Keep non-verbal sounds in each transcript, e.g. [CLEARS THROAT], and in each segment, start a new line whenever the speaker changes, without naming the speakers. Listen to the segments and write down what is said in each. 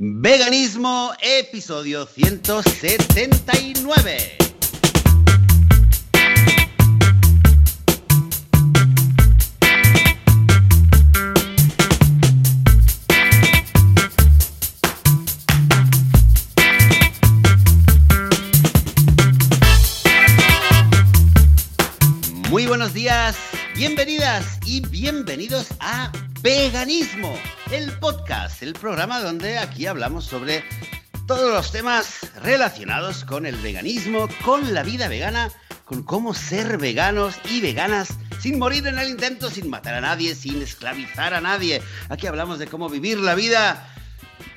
Veganismo, episodio 179. Muy buenos días, bienvenidas y bienvenidos a Veganismo, el podcast, el programa donde aquí hablamos sobre todos los temas relacionados con el veganismo, con la vida vegana, con cómo ser veganos y veganas sin morir en el intento, sin matar a nadie, sin esclavizar a nadie. Aquí hablamos de cómo vivir la vida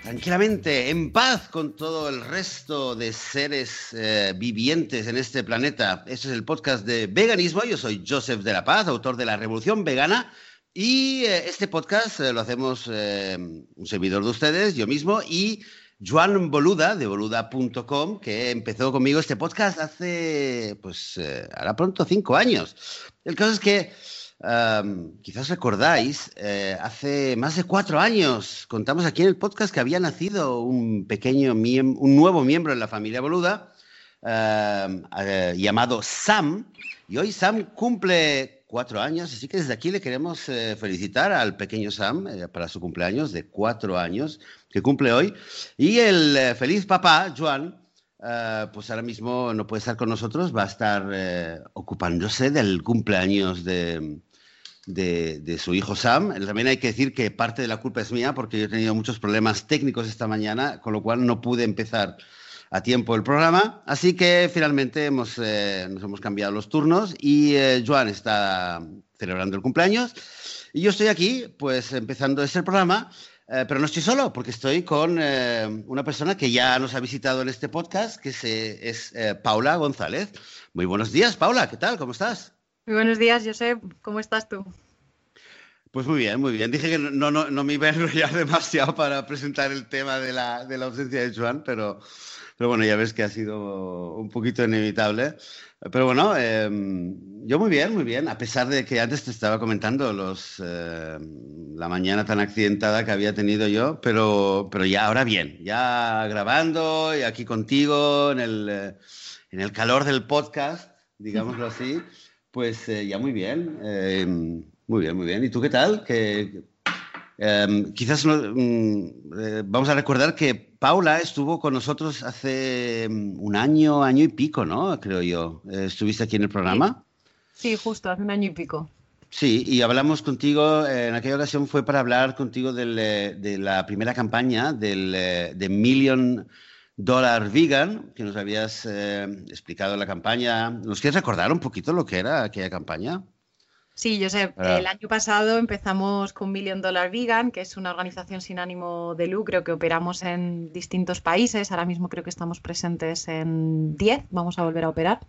tranquilamente, en paz con todo el resto de seres eh, vivientes en este planeta. Este es el podcast de veganismo. Yo soy Joseph de la Paz, autor de La Revolución Vegana. Y eh, este podcast eh, lo hacemos un servidor de ustedes, yo mismo, y Joan Boluda, de boluda.com, que empezó conmigo este podcast hace, pues, ahora pronto, cinco años. El caso es que quizás recordáis, eh, hace más de cuatro años contamos aquí en el podcast que había nacido un pequeño, un nuevo miembro en la familia Boluda eh, llamado Sam. Y hoy Sam cumple cuatro años, así que desde aquí le queremos eh, felicitar al pequeño Sam para su cumpleaños de cuatro años que cumple hoy. Y el feliz papá, Joan, pues ahora mismo no puede estar con nosotros, va a estar ocupándose del cumpleaños de, de, su hijo Sam. También hay que decir que parte de la culpa es mía porque yo he tenido muchos problemas técnicos esta mañana, con lo cual no pude empezar a tiempo el programa. Así que finalmente hemos, eh, nos hemos cambiado los turnos y eh, Joan está celebrando el cumpleaños. Y yo estoy aquí, pues empezando este programa. Eh, pero no estoy solo, porque estoy con una persona que ya nos ha visitado en este podcast, que es Paula González. Muy buenos días, Paula, ¿qué tal? ¿Cómo estás?
Muy buenos días, Josep. ¿Cómo estás tú?
Pues muy bien, muy bien. Dije que no, no, no me iba a enrollar [LAUGHS] demasiado para presentar el tema de la, de la ausencia de Joan, pero, pero bueno, ya ves que ha sido un poquito inevitable. Pero bueno, em, yo muy bien, muy bien. A pesar de que antes te estaba comentando los, em, la mañana tan accidentada que había tenido yo, pero, pero ya ahora bien, ya grabando y aquí contigo en el, en el calor del podcast, digámoslo así. Pues eh, ya muy bien, eh, muy bien, muy bien. ¿Y tú qué tal? Que, em, quizás mm, eh, vamos a recordar que Paula estuvo con nosotros hace mm, un año, año y pico, ¿no? Creo yo. ¿Estuviste aquí en el programa?
Sí. justo, hace un año y pico.
Sí, y hablamos contigo, en aquella ocasión fue para hablar contigo de la primera campaña del, de Million Dollar Vegan, que nos habías eh, explicado la campaña. ¿Nos quieres recordar un poquito lo que era aquella campaña?
Sí, yo sé, el año pasado empezamos con Million Dollar Vegan, que es una organización sin ánimo de lucro que operamos en distintos países. Ahora mismo creo que estamos presentes en 10, vamos a volver a operar.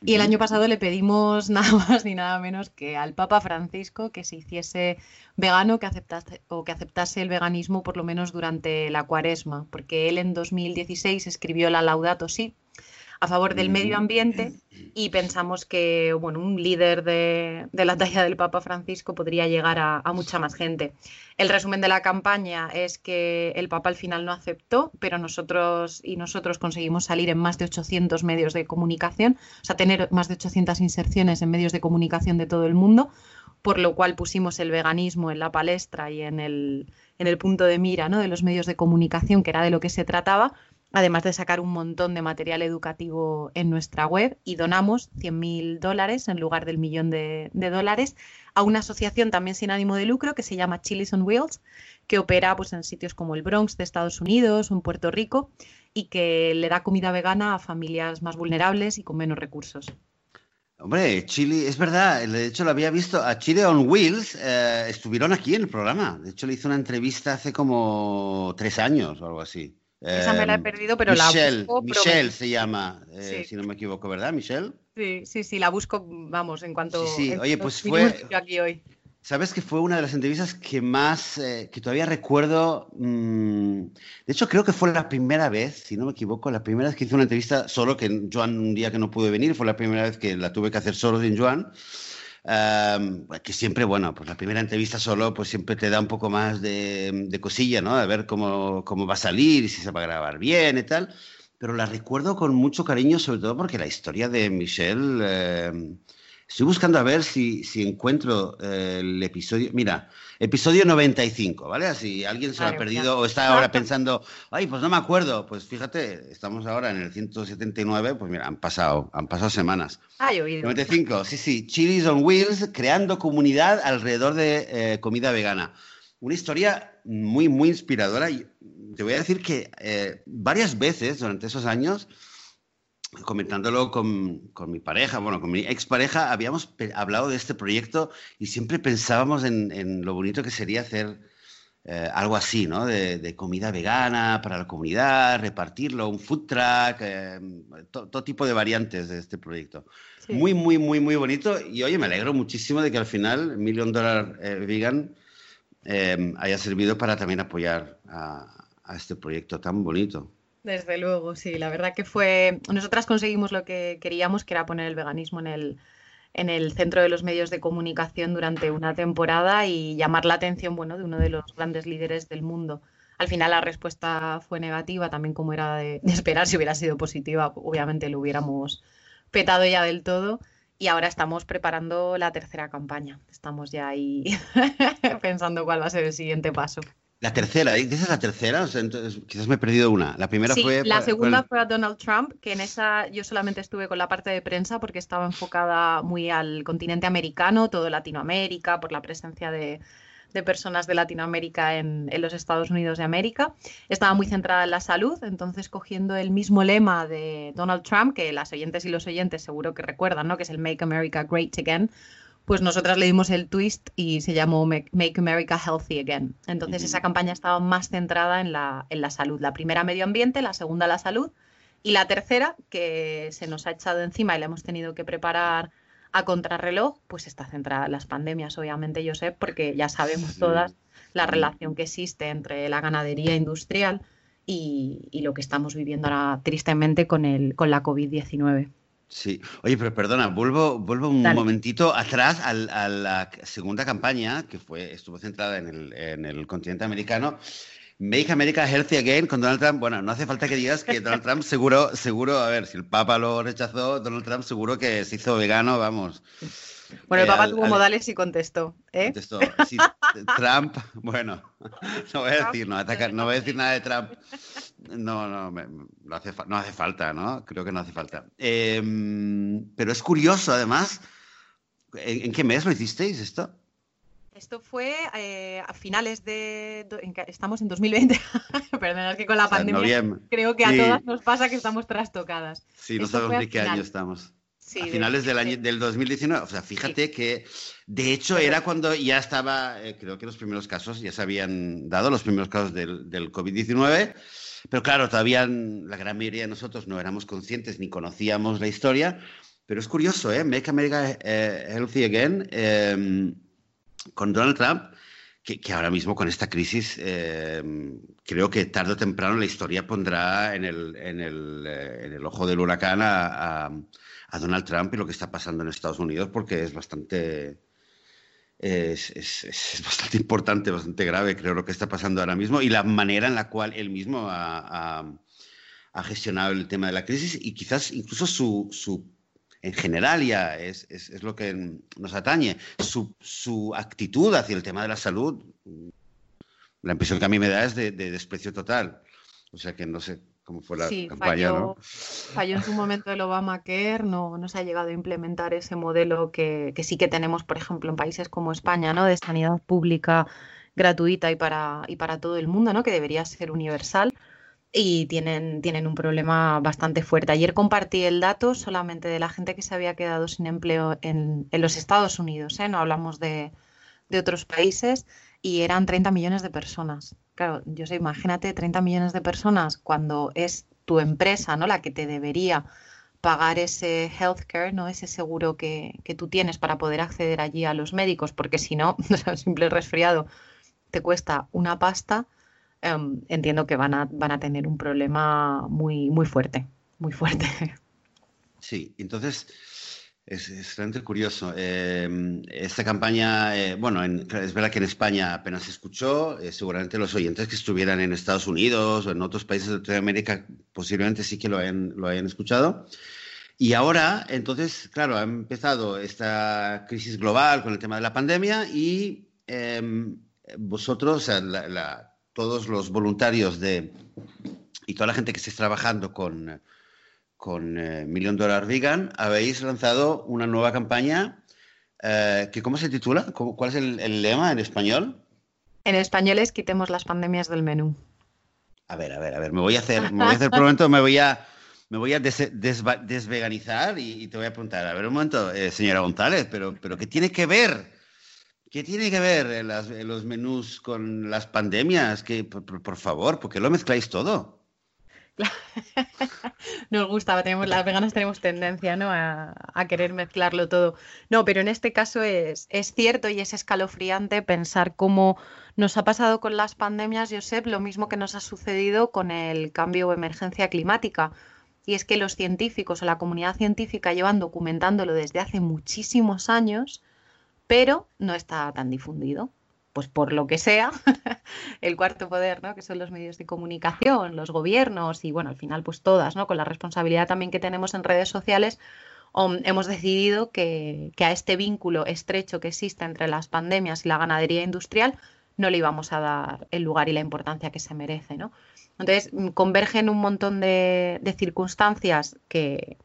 Y el año pasado le pedimos [LAUGHS] nada más ni nada menos que al Papa Francisco que se hiciese vegano que aceptase, o que aceptase el veganismo por lo menos durante la cuaresma, porque él en 2016 escribió la Laudato Si a favor del medio ambiente y pensamos que bueno, un líder de, la talla del Papa Francisco podría llegar a, mucha más gente. El resumen de la campaña es que el Papa al final no aceptó, pero nosotros y nosotros conseguimos salir en más de 800 medios de comunicación, o sea, tener más de 800 inserciones en medios de comunicación de todo el mundo, por lo cual pusimos el veganismo en la palestra y en el, en el punto de mira ¿no? de los medios de comunicación, que era de lo que se trataba además de sacar un montón de material educativo en nuestra web y donamos 100.000 dólares en lugar del millón de, dólares a una asociación también sin ánimo de lucro que se llama Chilis on Wheels, que opera pues, en sitios como el Bronx de Estados Unidos o en Puerto Rico y que le da comida vegana a familias más vulnerables y con menos recursos.
Hombre, Chile, es verdad, de hecho lo había visto, a Chile on Wheels eh, estuvieron aquí en el programa, de hecho le hice una entrevista hace como tres años o algo así.
Esa me la he em, perdido, pero
Michelle,
la busco.
Michelle se llama, eh, si no me equivoco, ¿verdad, Michelle?
Sí, sí, sí, la busco, vamos, en cuanto.
Sí, sí. oye, pues fue. Aquí hoy. Sabes que fue una de las entrevistas que más, eh, que todavía recuerdo. Mm, de hecho, creo que fue la primera vez, si no me equivoco, la primera vez que hice una entrevista solo, que Joan un día que no pude venir, fue la primera vez que la tuve que hacer solo sin Joan. Que siempre, bueno, pues la primera entrevista solo, pues siempre te da un poco más de, cosilla, ¿no? A ver cómo, cómo, va a salir y si se va a grabar bien y tal. Pero la recuerdo con mucho cariño, sobre todo porque la historia de Michelle. Eh, estoy buscando a ver si, si encuentro eh, el episodio. Mira, episodio 95, ¿vale? Si alguien se lo ha perdido o está ahora pensando, ay, pues no me acuerdo, pues fíjate, estamos ahora en el 179, pues mira, han pasado, han pasado semanas.
Ay, oído.
95, sí, sí, Chilis on Wheels, creando comunidad alrededor de eh, comida vegana. Una historia muy, muy inspiradora. Y te voy a decir que eh, varias veces durante esos años comentándolo con, con, mi pareja, bueno, con mi expareja, habíamos hablado de este proyecto y siempre pensábamos en, en lo bonito que sería hacer eh, algo así, ¿no? De, comida vegana para la comunidad, repartirlo, un food truck, eh, todo tipo de variantes de este proyecto. Muy, muy, muy, muy bonito. Y oye, me alegro muchísimo de que al final Million Dollar eh, Vegan haya servido para también apoyar a, a este proyecto tan bonito.
Desde luego, sí. La verdad que fue. Nosotras conseguimos lo que queríamos, que era poner el veganismo en el, en el centro de los medios de comunicación durante una temporada y llamar la atención, bueno, de uno de los grandes líderes del mundo. Al final la respuesta fue negativa, también como era de, esperar, si hubiera sido positiva, obviamente lo hubiéramos petado ya del todo. Y ahora estamos preparando la tercera campaña. Estamos ya ahí [LAUGHS] pensando cuál va a ser el siguiente paso.
La tercera, ¿dices la tercera? quizás me he perdido una. La primera fue.
La segunda fue a Donald Trump, que en esa yo solamente estuve con la parte de prensa porque estaba enfocada muy al continente americano, todo Latinoamérica, por la presencia de, personas de Latinoamérica en, en, los Estados Unidos de América. Estaba muy centrada en la salud, entonces cogiendo el mismo lema de Donald Trump, que las oyentes y los oyentes seguro que recuerdan, ¿no? que es el Make America Great Again pues nosotras le dimos el twist y se llamó Make America Healthy Again. Entonces esa campaña estaba más centrada en la, en la salud. La primera medio ambiente, la segunda la salud y la tercera, que se nos ha echado encima y la hemos tenido que preparar a contrarreloj, pues está centrada en las pandemias, obviamente, yo sé, porque ya sabemos todas la relación que existe entre la ganadería industrial y, y lo que estamos viviendo ahora tristemente con, el, con la COVID-19.
Sí, oye, pero perdona, vuelvo, vuelvo un momentito atrás a la segunda campaña que fue, estuvo centrada en el, en el continente americano. Make America Healthy Again con Donald Trump. Bueno, no hace falta que digas que Donald Trump seguro, seguro, a ver, si el Papa lo rechazó, Donald Trump seguro que se hizo vegano, vamos.
Bueno, el Papa tuvo modales y contestó. ¿eh?
Contestó. Trump, [LAUGHS] bueno, [LAUGHS] no voy a decir, no, no voy a decir nada de Trump. No, no, no, hace, no hace falta, ¿no? Creo que no hace falta. Em, pero es curioso, además, ¿en, qué mes lo hicisteis esto?
Esto fue eh, a finales de. estamos en 2020. [LAUGHS] Perdón, es que con la pandemia creo que a todas nos pasa que estamos trastocadas.
Sí, no sabemos ni qué año estamos a finales del año del 2019. O sea, fíjate que de hecho era cuando ya estaba, eh, creo que los primeros casos ya se habían dado, los primeros casos del, del COVID-19. Pero claro, todavía la gran mayoría de nosotros no éramos conscientes ni conocíamos la historia. Pero es curioso, ¿eh? Make America eh, Healthy Again em, con Donald Trump, que, que, ahora mismo con esta crisis em, creo que tarde o temprano la historia pondrá en el, en el, eh, en el ojo del huracán a a Donald Trump y lo que está pasando en Estados Unidos porque es bastante... Es, bastante importante, bastante grave, creo, lo que está pasando ahora mismo y la manera en la cual él mismo ha, gestionado el tema de la crisis y quizás incluso su, su en general ya es, es, lo que nos atañe, su, su, actitud hacia el tema de la salud, la impresión que a mí me da es de desprecio total. O sea que no sé, fue la sí,
falló, falló, en su momento el Obamacare, no, no se ha llegado a implementar ese modelo que, sí que tenemos, por ejemplo, en países como España, ¿no? de sanidad pública gratuita y para, y para todo el mundo, ¿no? que debería ser universal y tienen, tienen un problema bastante fuerte. Ayer compartí el dato solamente de la gente que se había quedado sin empleo en, los Estados Unidos, ¿eh? no hablamos de, de otros países, y eran 30 millones de personas. Claro, yo sé, imagínate 30 millones de personas cuando es tu empresa, ¿no? La que te debería pagar ese healthcare, ¿no? Ese seguro que, tú tienes para poder acceder allí a los médicos, porque si no, [LAUGHS] un simple resfriado te cuesta una pasta, em, entiendo que van a, van a tener un problema muy, muy fuerte, muy fuerte.
Sí, entonces Es extremadamente curioso. Eh, esta campaña, eh, bueno, es verdad que en España apenas se escuchó, eh, seguramente los oyentes que estuvieran en Estados Unidos o en otros países de Latinoamérica posiblemente sí que lo hayan, lo hayan escuchado. Y ahora, entonces, claro, ha empezado esta crisis global con el tema de la pandemia y em, vosotros, todos los voluntarios de, y toda la gente que esté trabajando con con eh, Million Dollar Vegan, habéis lanzado una nueva campaña eh, que, ¿cómo se titula? ¿Cuál es el, lema en español?
En español es quitemos las pandemias del menú.
A ver, a ver, a ver, me voy a hacer, me voy a hacer por un momento, me voy a, me voy a desveganizar y, te voy a preguntar, a ver un momento, eh, señora González, pero, pero ¿qué tiene que ver? ¿Qué tiene que ver los menús con las pandemias? Que, por, por favor, ¿por qué lo mezcláis todo? [LAUGHS]
Nos gusta, tenemos, las veganas tenemos tendencia ¿no? a, querer mezclarlo todo. No, pero en este caso es, es, cierto y es escalofriante pensar cómo nos ha pasado con las pandemias, Josep, lo mismo que nos ha sucedido con el cambio o emergencia climática. Y es que los científicos o la comunidad científica llevan documentándolo desde hace muchísimos años, pero no está tan difundido pues por lo que sea, [LAUGHS] el cuarto poder, ¿no? que son los medios de comunicación, los gobiernos y bueno, al final pues todas, ¿no? con la responsabilidad también que tenemos en redes sociales, hemos decidido que, a este vínculo estrecho que existe entre las pandemias y la ganadería industrial no le íbamos a dar el lugar y la importancia que se merece. ¿no? Entonces, mm, convergen un montón de, circunstancias que,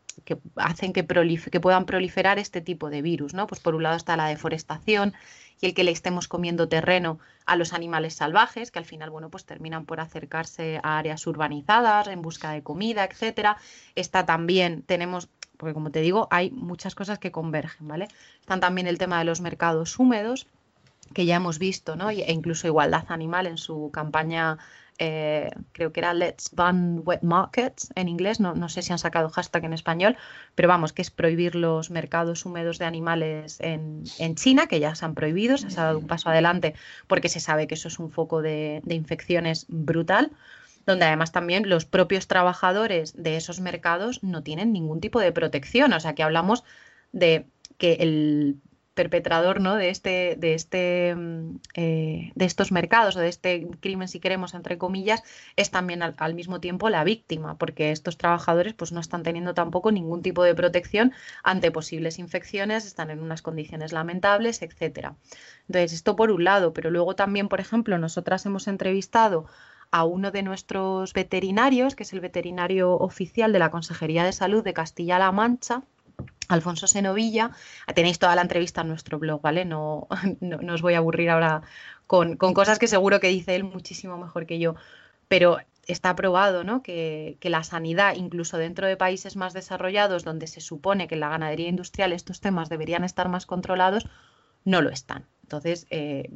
hacen que, que, puedan proliferar este tipo de virus. ¿no? Pues por un lado está la deforestación, y el que le estemos comiendo terreno a los animales salvajes, que al final, bueno, pues terminan por acercarse a áreas urbanizadas en busca de comida, etcétera. Está también, tenemos, porque como te digo, hay muchas cosas que convergen, ¿vale? Están también el tema de los mercados húmedos, que ya hemos visto, ¿no? E incluso Igualdad Animal en su campaña eh, creo que era Let's Ban Wet Markets en inglés, no, sé si han sacado hashtag en español, pero vamos, que es prohibir los mercados húmedos de animales en, China, que ya se han prohibido, se ha dado un paso adelante porque se sabe que eso es un foco de, de infecciones brutal donde además también los propios trabajadores de esos mercados no tienen ningún tipo de protección, o sea que hablamos de que el perpetrador ¿no? de, este, de, este, mm, eh, de estos mercados o de este crimen, si queremos, entre comillas, es también al, mismo tiempo la víctima, porque estos trabajadores pues, no están teniendo tampoco ningún tipo de protección ante posibles infecciones, están en unas condiciones lamentables, etcétera. Entonces, esto por un lado, pero luego también, por ejemplo, nosotras hemos entrevistado a uno de nuestros veterinarios, que es el veterinario oficial de la Consejería de Salud de Castilla-La Mancha, Alfonso Senovilla. Tenéis toda la entrevista en nuestro blog, ¿vale? No, [LAUGHS] no, os voy a aburrir ahora con, cosas que seguro que dice él muchísimo mejor que yo. Pero está probado ¿no? que, la sanidad, incluso dentro de países más desarrollados, donde se supone que en la ganadería industrial estos temas deberían estar más controlados, no lo están. Entonces, eh,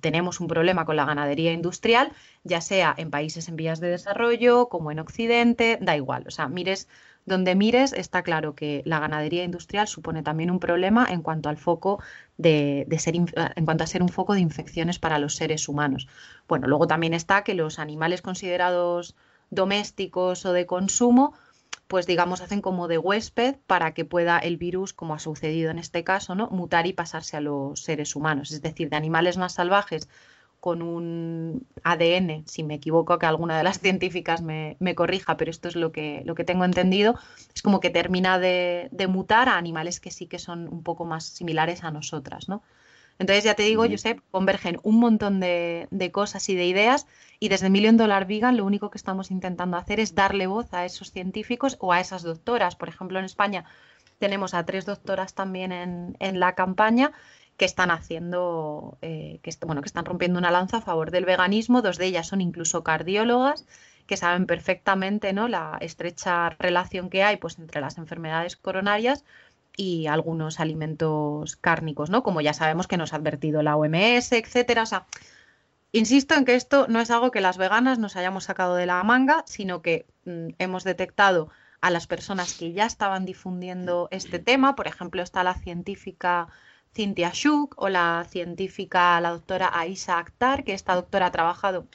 tenemos un problema con la ganadería industrial, ya sea en países en vías de desarrollo, como en Occidente, da igual. O sea, mires donde mires, está claro que la ganadería industrial supone también un problema en cuanto al foco de, ser, en cuanto a ser un foco de infecciones para los seres humanos. Bueno, luego también está que los animales considerados domésticos o de consumo, pues digamos, hacen como de huésped para que pueda el virus, como ha sucedido en este caso, ¿no? mutar y pasarse a los seres humanos. Es decir, de animales más salvajes con un ADN, si me equivoco, que alguna de las [LAUGHS] científicas me, corrija, pero esto es lo que, lo que tengo entendido, es como que termina de, mutar a animales que sí que son un poco más similares a nosotras, ¿no? Entonces, ya te digo, Josep, convergen un montón de, de, cosas y de ideas y desde Million Dollar Vegan lo único que estamos intentando hacer es darle voz a esos científicos o a esas doctoras. Por ejemplo, en España tenemos a tres doctoras también en, en la campaña que están haciendo, eh, que, bueno, que están rompiendo una lanza a favor del veganismo. Dos de ellas son incluso cardiólogas que saben perfectamente ¿no? la estrecha relación que hay pues, entre las enfermedades coronarias y algunos alimentos cárnicos, ¿no? Como ya sabemos que nos ha advertido la OMS, etcétera. O sea, insisto en que esto no es algo que las veganas nos hayamos sacado de la manga, sino que mm, hemos detectado a las personas que ya estaban difundiendo este tema. Por ejemplo, está la científica Cynthia Shuk o la científica, la doctora Aisha Akhtar, que esta doctora ha trabajado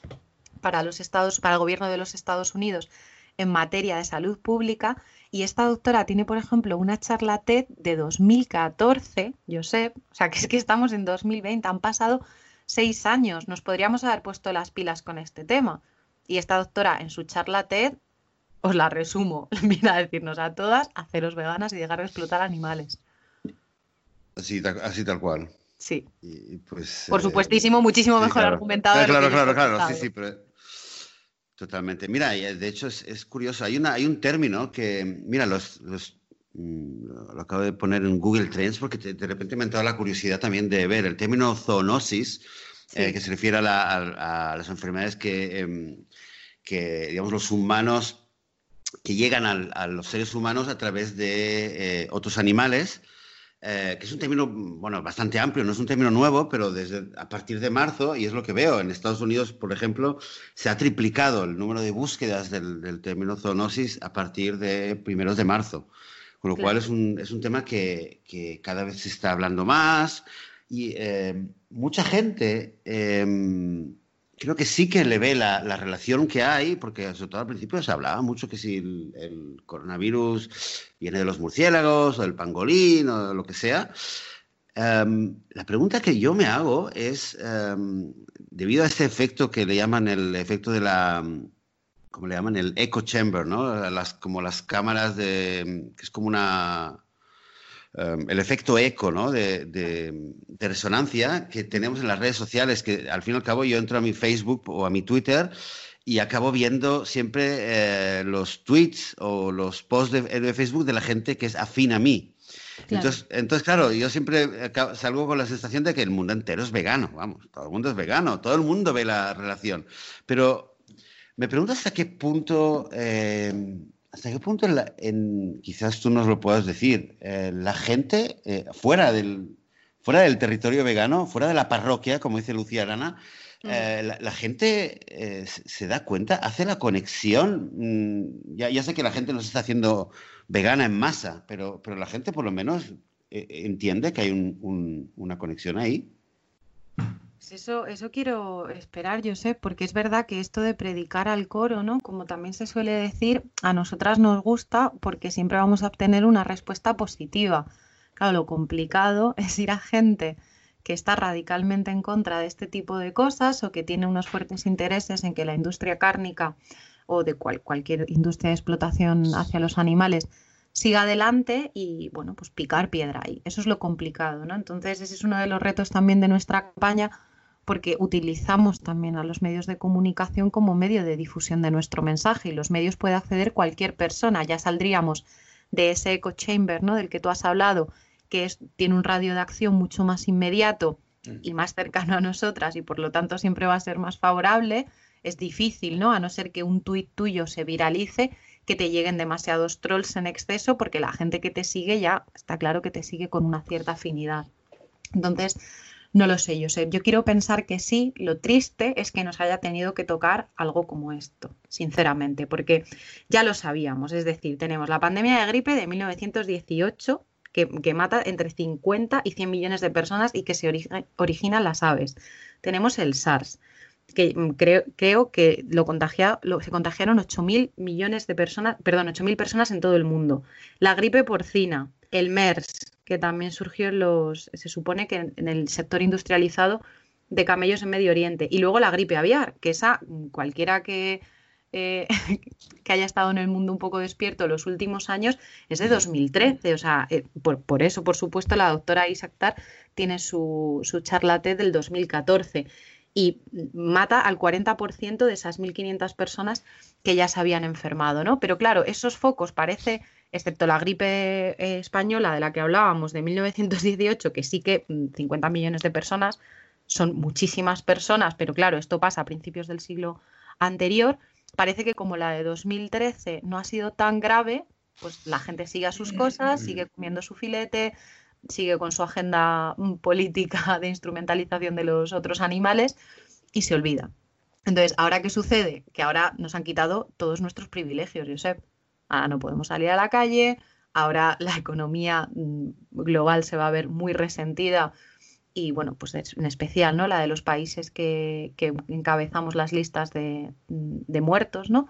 para los Estados, para el gobierno de los Estados Unidos en materia de salud pública Y esta doctora tiene, por ejemplo, una charla TED de 2014, Josep, o sea que es que estamos en 2020, han pasado seis años, nos podríamos haber puesto las pilas con este tema. Y esta doctora en su charla TED, os la resumo, [LAUGHS] viene a decirnos a todas, haceros veganas y dejar de explotar animales.
Así, así tal cual.
Sí.
pues,
Por eh, supuestísimo, muchísimo mejor argumentado.
Claro, claro, claro, sí, sí, pero... Totalmente. Mira, de hecho es, curioso. Hay, una, hay un término que, mira, los, mm, lo acabo de poner en Google Trends porque de repente me ha entrado la curiosidad también de ver el término zoonosis, eh, que se refiere a, las enfermedades que, em, que, digamos, los humanos, que llegan a los seres humanos a través de eh, otros animales eh, que es un término bueno, bastante amplio, no es un término nuevo, pero desde a partir de marzo, y es lo que veo, en Estados Unidos, por ejemplo, se ha triplicado el número de búsquedas del, término zoonosis a partir de primeros de marzo. Con lo cual es un, es un tema que, que, cada vez se está hablando más y eh, mucha gente em, creo que sí que le ve la, relación que hay, porque sobre todo al principio se hablaba mucho que si el, coronavirus viene de los murciélagos o del pangolín o lo que sea. Em, la pregunta que yo me hago es, em, debido a este efecto que le llaman el efecto de la, ¿cómo le llaman? El echo chamber, ¿no? Las, como las cámaras de, que es como una, Em, el efecto eco, ¿no? De, resonancia que tenemos en las redes sociales, que al fin y al cabo yo entro a mi Facebook o a mi Twitter y acabo viendo siempre eh, los tweets o los posts de, Facebook de la gente que es afín a mí. Entonces, entonces, claro, yo siempre salgo con la sensación de que el mundo entero es vegano, vamos, todo el mundo es vegano, todo el mundo ve la relación. Pero me pregunto hasta qué punto eh, ¿Hasta qué punto, en, quizás tú nos lo puedas decir, eh, la gente eh, fuera, del, fuera del territorio vegano, fuera de la parroquia, como dice Lucía Arana, eh, la, gente se da cuenta, hace la conexión. Mm, ya, sé que la gente no se está haciendo vegana en masa, pero, pero la gente por lo menos entiende que hay una conexión ahí.
Pues eso, eso quiero esperar, yo sé, porque es verdad que esto de predicar al coro, ¿no? Como también se suele decir, a nosotras nos gusta porque siempre vamos a obtener una respuesta positiva. Claro, lo complicado [LAUGHS] es ir a gente que está radicalmente en contra de este tipo de cosas o que tiene unos fuertes intereses en que la industria cárnica o de cualquier industria de explotación hacia los animales siga adelante y, bueno, pues picar piedra ahí. Eso es lo complicado, ¿no? Entonces, ese es uno de los retos también de nuestra campaña porque utilizamos también a los medios de comunicación como medio de difusión de nuestro mensaje y los medios puede acceder cualquier persona. Ya saldríamos de ese echo chamber ¿no? del que tú has hablado, que es, tiene un radio de acción mucho más inmediato y más cercano a nosotras y por lo tanto siempre va a ser más favorable. Es difícil, ¿no? A no ser que un tuit tuyo se viralice, que te lleguen demasiados trolls en exceso, porque la gente que te sigue ya está claro que te sigue con una cierta afinidad. Entonces, no lo sé, sé. Yo quiero pensar que sí. Lo triste es que nos haya tenido que tocar algo como esto, sinceramente, porque ya lo sabíamos. Es decir, tenemos la pandemia de gripe de 1918 que, mata entre 50 y 100 millones de personas y que se origina, las aves. Tenemos el SARS, que mm, creo, que lo, lo se contagiaron 8.000 millones de personas, perdón, 8.000 personas en todo el mundo. La gripe porcina, el MERS, que también surgió en los, se supone que en, el sector industrializado de camellos en Medio Oriente. Y luego la gripe aviar, que esa cualquiera que, eh, [LAUGHS] que haya estado en el mundo un poco despierto los últimos años es de 2013. O sea, eh, por, eso, por supuesto, la doctora Isaac Tar tiene su, su charla del 2014 y mata al 40% de esas 1.500 personas que ya se habían enfermado, ¿no? Pero claro, esos focos parece excepto la gripe eh, española de la que hablábamos de 1918, que sí que 50 mm, millones de personas son muchísimas personas, pero claro, esto pasa a principios del siglo anterior, parece que como la de 2013 no ha sido tan grave, pues la gente sigue a sus cosas, sigue comiendo su filete, sigue con su agenda mm, política [LAUGHS] de instrumentalización de los otros animales y se olvida. Entonces, ¿ahora qué sucede? Que ahora nos han quitado todos nuestros privilegios, Josep ahora no podemos salir a la calle, ahora la economía mm, global se va a ver muy resentida y bueno, pues en especial, ¿no? La de los países que, encabezamos las listas de, muertos, ¿no?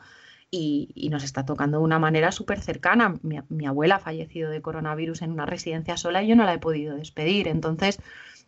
y, nos está tocando de una manera súper cercana. Mi, abuela ha fallecido de coronavirus en una residencia sola y yo no la he podido despedir. Entonces,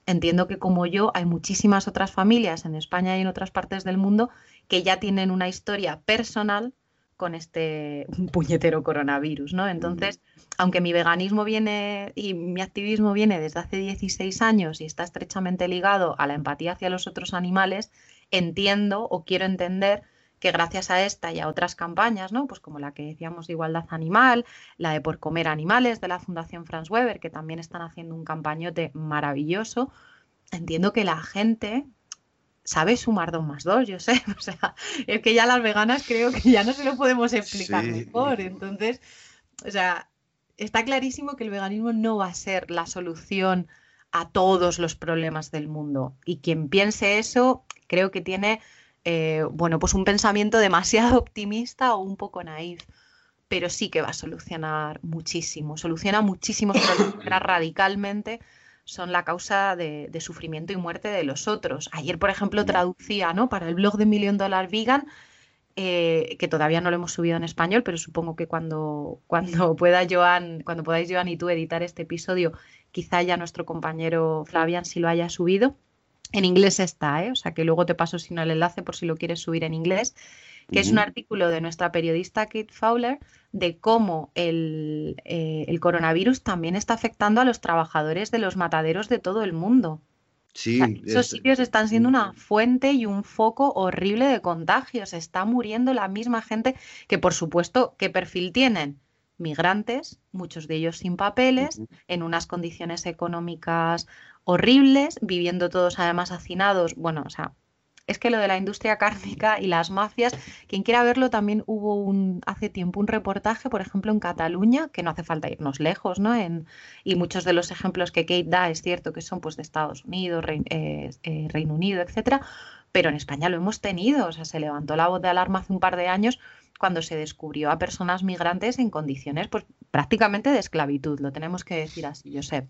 entiendo que como yo hay muchísimas otras familias en España y en otras partes del mundo que ya tienen una historia personal con este [LAUGHS] puñetero coronavirus, ¿no? Entonces, aunque mi veganismo viene y mi activismo viene desde hace 16 años y está estrechamente ligado a la empatía hacia los otros animales, entiendo o quiero entender que gracias a esta y a otras campañas, ¿no? Pues como la que decíamos de igualdad animal, la de por comer animales de la Fundación Franz Weber, que también están haciendo un campañote maravilloso, entiendo que la gente sabe sumar dos más dos, yo sé. [LAUGHS] O sea, es que ya las veganas creo que ya no se lo podemos explicar mejor. Entonces, o sea, está clarísimo que el veganismo no va a ser la solución a todos los problemas del mundo. Y quien piense eso, creo que tiene eh, bueno, pues un pensamiento demasiado [LAUGHS] optimista o un poco naif, pero sí que va a solucionar muchísimo, soluciona muchísimos problemas [COUGHS] radicalmente son la causa de, sufrimiento y muerte de los otros. Ayer, por ejemplo, traducía ¿no? para el blog de Million Dollar Vegan, eh, que todavía no lo hemos subido en español, pero supongo que cuando, [LAUGHS] cuando pueda Joan, cuando podáis Joan y tú editar este episodio, quizá ya nuestro compañero Flavian sí lo haya subido. En inglés está, ¿eh? o sea que luego te paso no el enlace por si lo quieres subir en inglés, que es un artículo de nuestra periodista Kate Fowler de cómo el, eh, el, coronavirus también está afectando a los trabajadores de los mataderos de todo el mundo.
Sí,
esos sitios están siendo una fuente y un foco horrible de contagios. Está muriendo la misma gente que, por supuesto, ¿qué perfil tienen? Migrantes, muchos de ellos sin papeles, en unas condiciones económicas horribles, viviendo todos además hacinados. Bueno, o sea, es que lo de la industria cárnica y las mafias, quien quiera verlo, también hubo un, hace tiempo un reportaje, por ejemplo, en Cataluña, que no hace falta irnos lejos, ¿no? En, y muchos de los ejemplos que Kate da es cierto que son pues de Estados Unidos, eh, eh, Reino Unido, etcétera, pero en España lo hemos tenido, o sea, se levantó la voz de alarma hace un par de años cuando se descubrió a personas migrantes en condiciones pues prácticamente de esclavitud, lo tenemos que decir así, Josep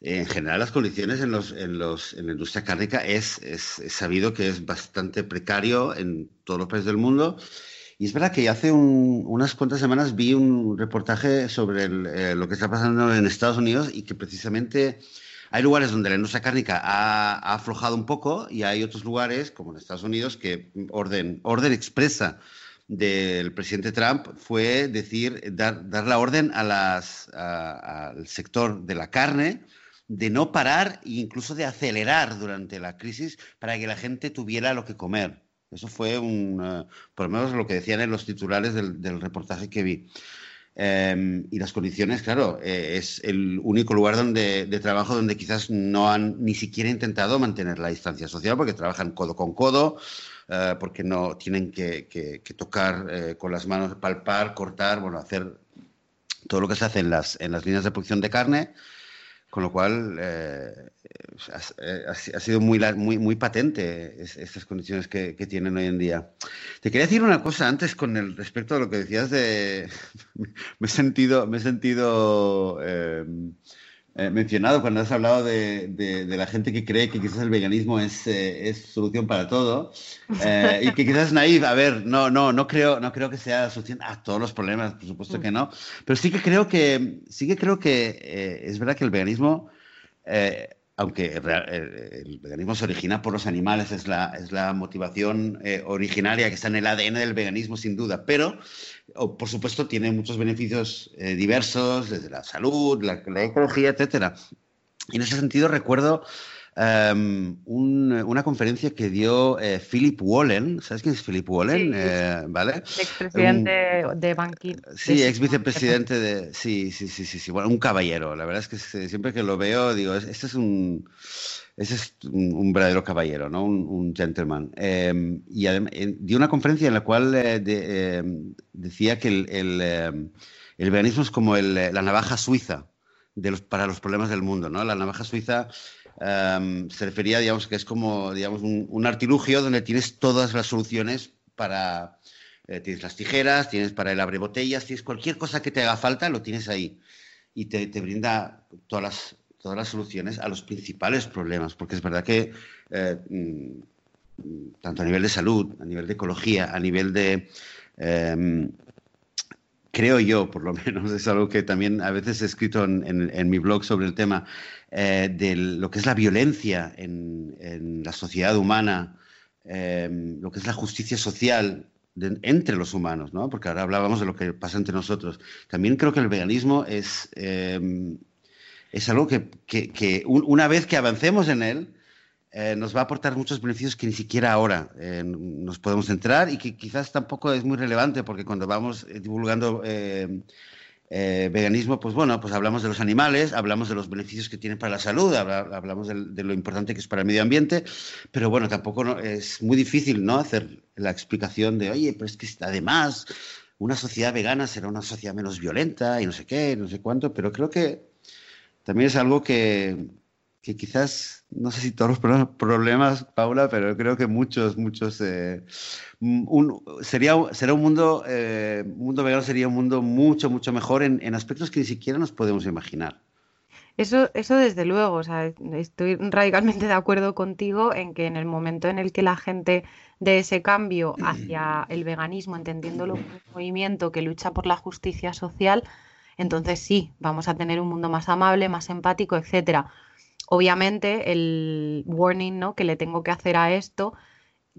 en general las condiciones en, los, en, los, en la industria cárnica es, es, sabido que es bastante precario en todos los países del mundo. Y es verdad que hace unas cuantas semanas vi un reportaje sobre eh, lo que está pasando en Estados Unidos y que precisamente hay lugares donde la industria cárnica ha, ha, aflojado un poco y hay otros lugares, como en Estados Unidos, que orden, orden expresa del presidente Trump fue decir, dar, dar la orden al sector de la carne de no parar e incluso de acelerar durante la crisis para que la gente tuviera lo que comer. Eso fue un, eh, por lo menos lo que decían en los titulares del, reportaje que vi. Em, y las condiciones, claro, eh, es el único lugar donde, de trabajo donde quizás no han ni siquiera intentado mantener la distancia social porque trabajan codo con codo, eh, porque no tienen que, tocar eh, con las manos, palpar, cortar, bueno, hacer todo lo que se hace en las, en las líneas de producción de carne, con lo cual eh, ha, sido muy, muy, muy patente estas condiciones que, tienen hoy en día. Te quería decir una cosa antes con el respecto a lo que decías de... [LAUGHS] me he sentido... Me he sentido eh, mencionado cuando has hablado de, la gente que cree que quizás el veganismo es, eh, solución para todo eh, y que quizás es naive. A ver, no, no, no creo, no creo que sea solución a todos los problemas, por supuesto que no, pero sí que creo que, sí que creo que es verdad que el veganismo aunque el, veganismo se origina por los animales, es la, es la motivación originaria que está en el ADN del veganismo, sin duda, pero por supuesto, tiene muchos beneficios eh, diversos, desde la salud, la, ecología, etcétera. Y en ese sentido recuerdo em, una conferencia que dio eh, Philip Wallen. ¿Sabes quién es Philip Wallen? Eh, ¿Vale?
Expresidente de Banqui.
Sí, ex vicepresidente de. [LAUGHS] Sí, sí, sí, sí, sí. Bueno, un caballero. La verdad es que siempre que lo veo, digo, este es un ese es un, verdadero caballero, ¿no? un, gentleman. Em, y dio una conferencia en la cual eh, em, decía que el, em, el, veganismo es como la navaja suiza de los, para los problemas del mundo. ¿no? La navaja suiza se refería, digamos, que es como digamos, un, artilugio donde tienes todas las soluciones para... Eh, tienes las tijeras, tienes para el abre botellas, tienes cualquier cosa que te haga falta, lo tienes ahí. Y te, brinda todas las todas las soluciones a los principales problemas, porque es verdad que eh, mm, tanto a nivel de salud, a nivel de ecología, a nivel de, Em, creo yo, por lo [LAUGHS] menos, es algo que también a veces he escrito en, mi blog sobre el tema eh, de lo que es la violencia en, la sociedad humana, em, lo que es la justicia social entre los humanos, ¿no? porque ahora hablábamos de lo que pasa entre nosotros. También creo que el veganismo es, em, es algo que, una vez que avancemos en él, eh, nos va a aportar muchos beneficios que ni siquiera ahora eh, nos podemos centrar y que quizás tampoco es muy relevante porque cuando vamos eh, divulgando veganismo, pues bueno, pues hablamos de los animales, hablamos de los beneficios que tienen para la salud, hablamos de, lo importante que es para el medio ambiente, pero bueno, tampoco es muy difícil ¿no? hacer la explicación de, oye, pero es que además una sociedad vegana será una sociedad menos violenta y no sé qué, no sé cuánto, pero creo que también es algo que, que quizás, no sé si todos los problemas, Paula, pero creo que muchos, muchos, eh, un, sería, será un mundo, eh, mundo vegano sería un mundo mucho, mucho mejor en, en, aspectos que ni siquiera nos podemos imaginar.
Eso, eso desde luego, o sea, estoy radicalmente de acuerdo contigo en que en el momento en el que la gente de ese cambio hacia [CLEARS THROAT] el veganismo, entendiéndolo como un movimiento que lucha por la justicia social, entonces sí, vamos a tener un mundo más amable, más empático, etcétera obviamente el warning ¿no? que le tengo que hacer a esto,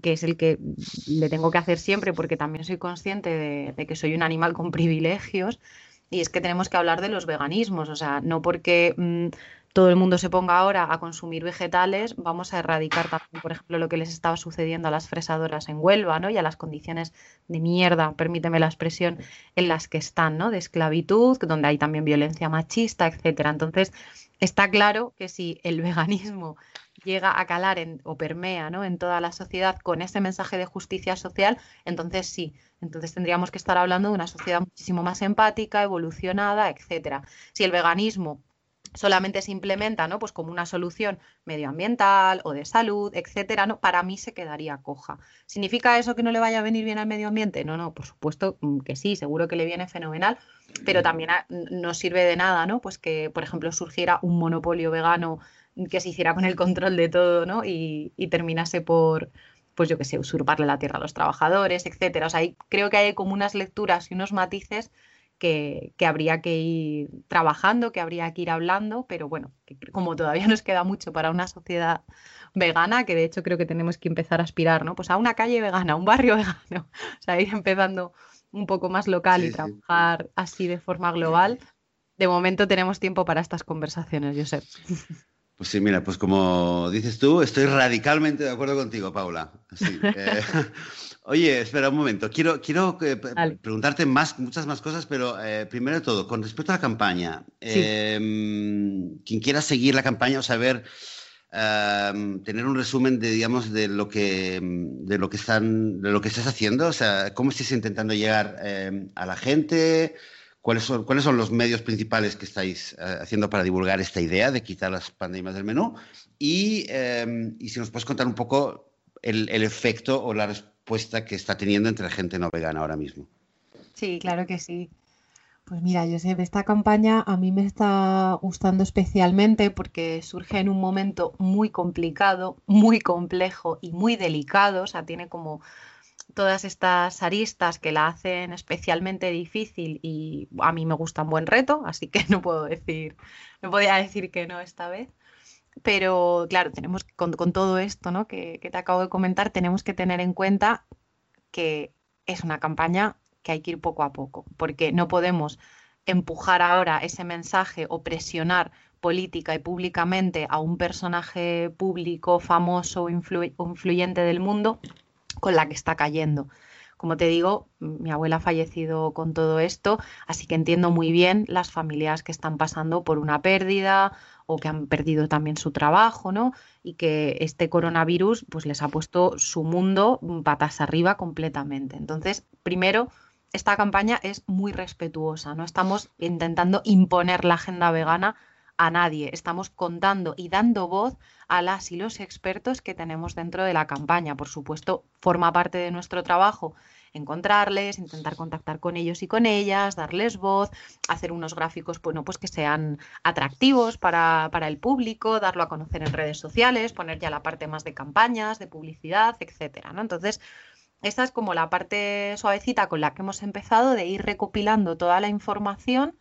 que es el que le tengo que hacer siempre porque también soy consciente de, que soy un animal con [LAUGHS] privilegios, y es que tenemos que hablar de los veganismos, o sea, no porque mm, todo el mundo se ponga ahora a consumir vegetales, vamos a erradicar también, por ejemplo, lo que les estaba sucediendo a las fresadoras en Huelva, ¿no? Y a las condiciones de mierda, permíteme la expresión, en las que están, ¿no? De esclavitud, donde hay también violencia machista, etcétera. Entonces, Está claro que si el veganismo llega a calar o permea ¿no? en toda la sociedad con ese mensaje de justicia social, entonces sí, entonces tendríamos que estar hablando de una sociedad muchísimo más empática, evolucionada, etcétera. Si el veganismo solamente se implementa, ¿no? Pues como una solución medioambiental o de salud, etcétera, ¿no? Para mí se quedaría coja. ¿Significa eso que no le vaya a venir bien al medio ambiente? No, no, por supuesto mm, que sí, seguro que le viene fenomenal, pero también no sirve de nada, ¿no? Pues que, por ejemplo, surgiera un monopolio vegano que se hiciera con el control de todo, ¿no? Y, terminase por, pues yo qué sé, usurparle la tierra a los trabajadores, etcétera. O sea, creo que hay como unas lecturas y unos matices que, habría que ir trabajando, que habría que ir hablando, pero bueno, como todavía [LAUGHS] nos queda mucho para una sociedad vegana, que de hecho creo que tenemos que empezar a aspirar, ¿no? Pues a una calle vegana, a un barrio [LAUGHS] vegano, o sea, ir empezando un poco más local y trabajar así de forma global. De momento tenemos tiempo para estas conversaciones, Josep. [LAUGHS]
Pues sí, mira, pues como dices tú, estoy radicalmente de acuerdo contigo, Paula. Eh, [LAUGHS] Oye, espera un momento. Quiero, quiero eh, preguntarte más, muchas más cosas, pero eh, primero de todo, con respecto a la campaña, em, quien quiera seguir la campaña o saber em, tener un resumen de, digamos, de lo que, de lo que están, de lo que estás haciendo, o sea, cómo estás intentando llegar em, a la gente, cuáles son, los medios principales que estáis eh, haciendo para divulgar esta idea de quitar las pandemias del menú y, y si nos puedes contar un poco el, el efecto o la respuesta que está teniendo entre la gente no vegana ahora mismo.
Sí, claro que sí. Pues mira, Josep, esta campaña a mí me está gustando especialmente porque surge en un momento muy complicado, muy complejo y muy delicado. O sea, tiene como todas estas aristas que la hacen especialmente difícil y a mí me gusta un buen reto, así que [LAUGHS] no puedo decir, no podía decir que no esta vez. Pero claro, tenemos con, todo esto ¿no? que, te acabo de comentar, tenemos que tener en cuenta que es una campaña que hay que ir poco a poco, porque no podemos empujar ahora ese mensaje o presionar política y públicamente a un personaje público famoso o influyente del mundo con la que está cayendo. Como te digo, mi abuela ha fallecido con todo esto, así que entiendo muy bien las familias que están pasando por una pérdida o que han perdido también su trabajo, ¿no? Y que este coronavirus pues les ha puesto su mundo patas arriba completamente. Entonces, primero, esta campaña es muy respetuosa, no estamos intentando imponer la agenda vegana a nadie, estamos contando y dando voz a las y los expertos que tenemos dentro de la campaña. Por supuesto, forma parte de nuestro trabajo encontrarles, intentar contactar con ellos y con ellas, darles voz, hacer unos gráficos bueno, pues que sean atractivos para, para el público, darlo a conocer en redes sociales, poner ya la parte más de campañas, de publicidad, etcétera. ¿no? Entonces, esta es como la parte suavecita con la que hemos empezado de ir recopilando toda la información,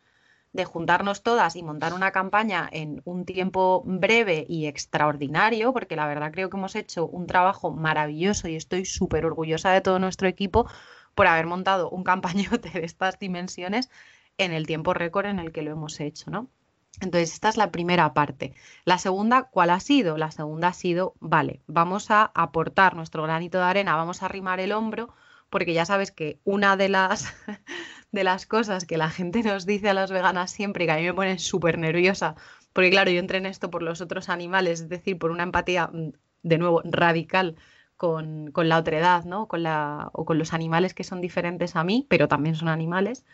de juntarnos todas y montar una campaña en un tiempo breve y extraordinario, porque la verdad creo que hemos hecho un trabajo maravilloso y estoy súper orgullosa de todo nuestro equipo por haber montado un campañote [LAUGHS] de estas dimensiones en el tiempo récord en el que lo hemos hecho, ¿no? Entonces, esta es la primera parte. La segunda, ¿cuál ha sido? La segunda ha sido, vale, vamos a aportar nuestro granito de arena, vamos a arrimar el hombro, porque ya sabes que una de las, [LAUGHS] de las cosas que la gente [LAUGHS] nos dice a las veganas siempre, que a mí me pone súper nerviosa, porque claro, yo entré en esto por los otros animales, es decir, por una empatía, mm, de nuevo, radical con, con la otredad, ¿no? Con la, o con los animales que son diferentes a mí, pero también son animales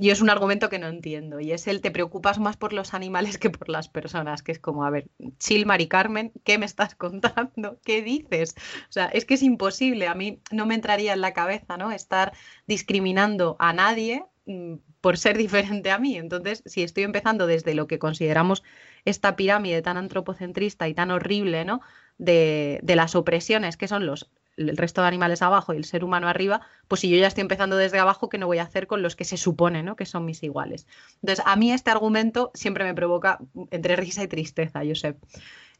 y es un argumento que no entiendo. Y es el te preocupas más por los animales que por las personas, que es como, a ver, chill, Mari Carmen, ¿qué me estás [LAUGHS] contando? ¿Qué dices? O sea, es que es imposible. A mí no me entraría en la cabeza, ¿no? Estar discriminando a nadie mm, por ser diferente a mí. Entonces, si estoy empezando desde lo que consideramos esta pirámide tan antropocentrista y tan horrible, ¿no? De, de, las opresiones, que son los el resto de animales abajo y el ser humano arriba, pues si yo ya estoy empezando desde abajo, ¿qué no voy a hacer con los que se supone ¿no? que son mis iguales? Entonces, a mí este argumento siempre me provoca entre risa y tristeza, Josep.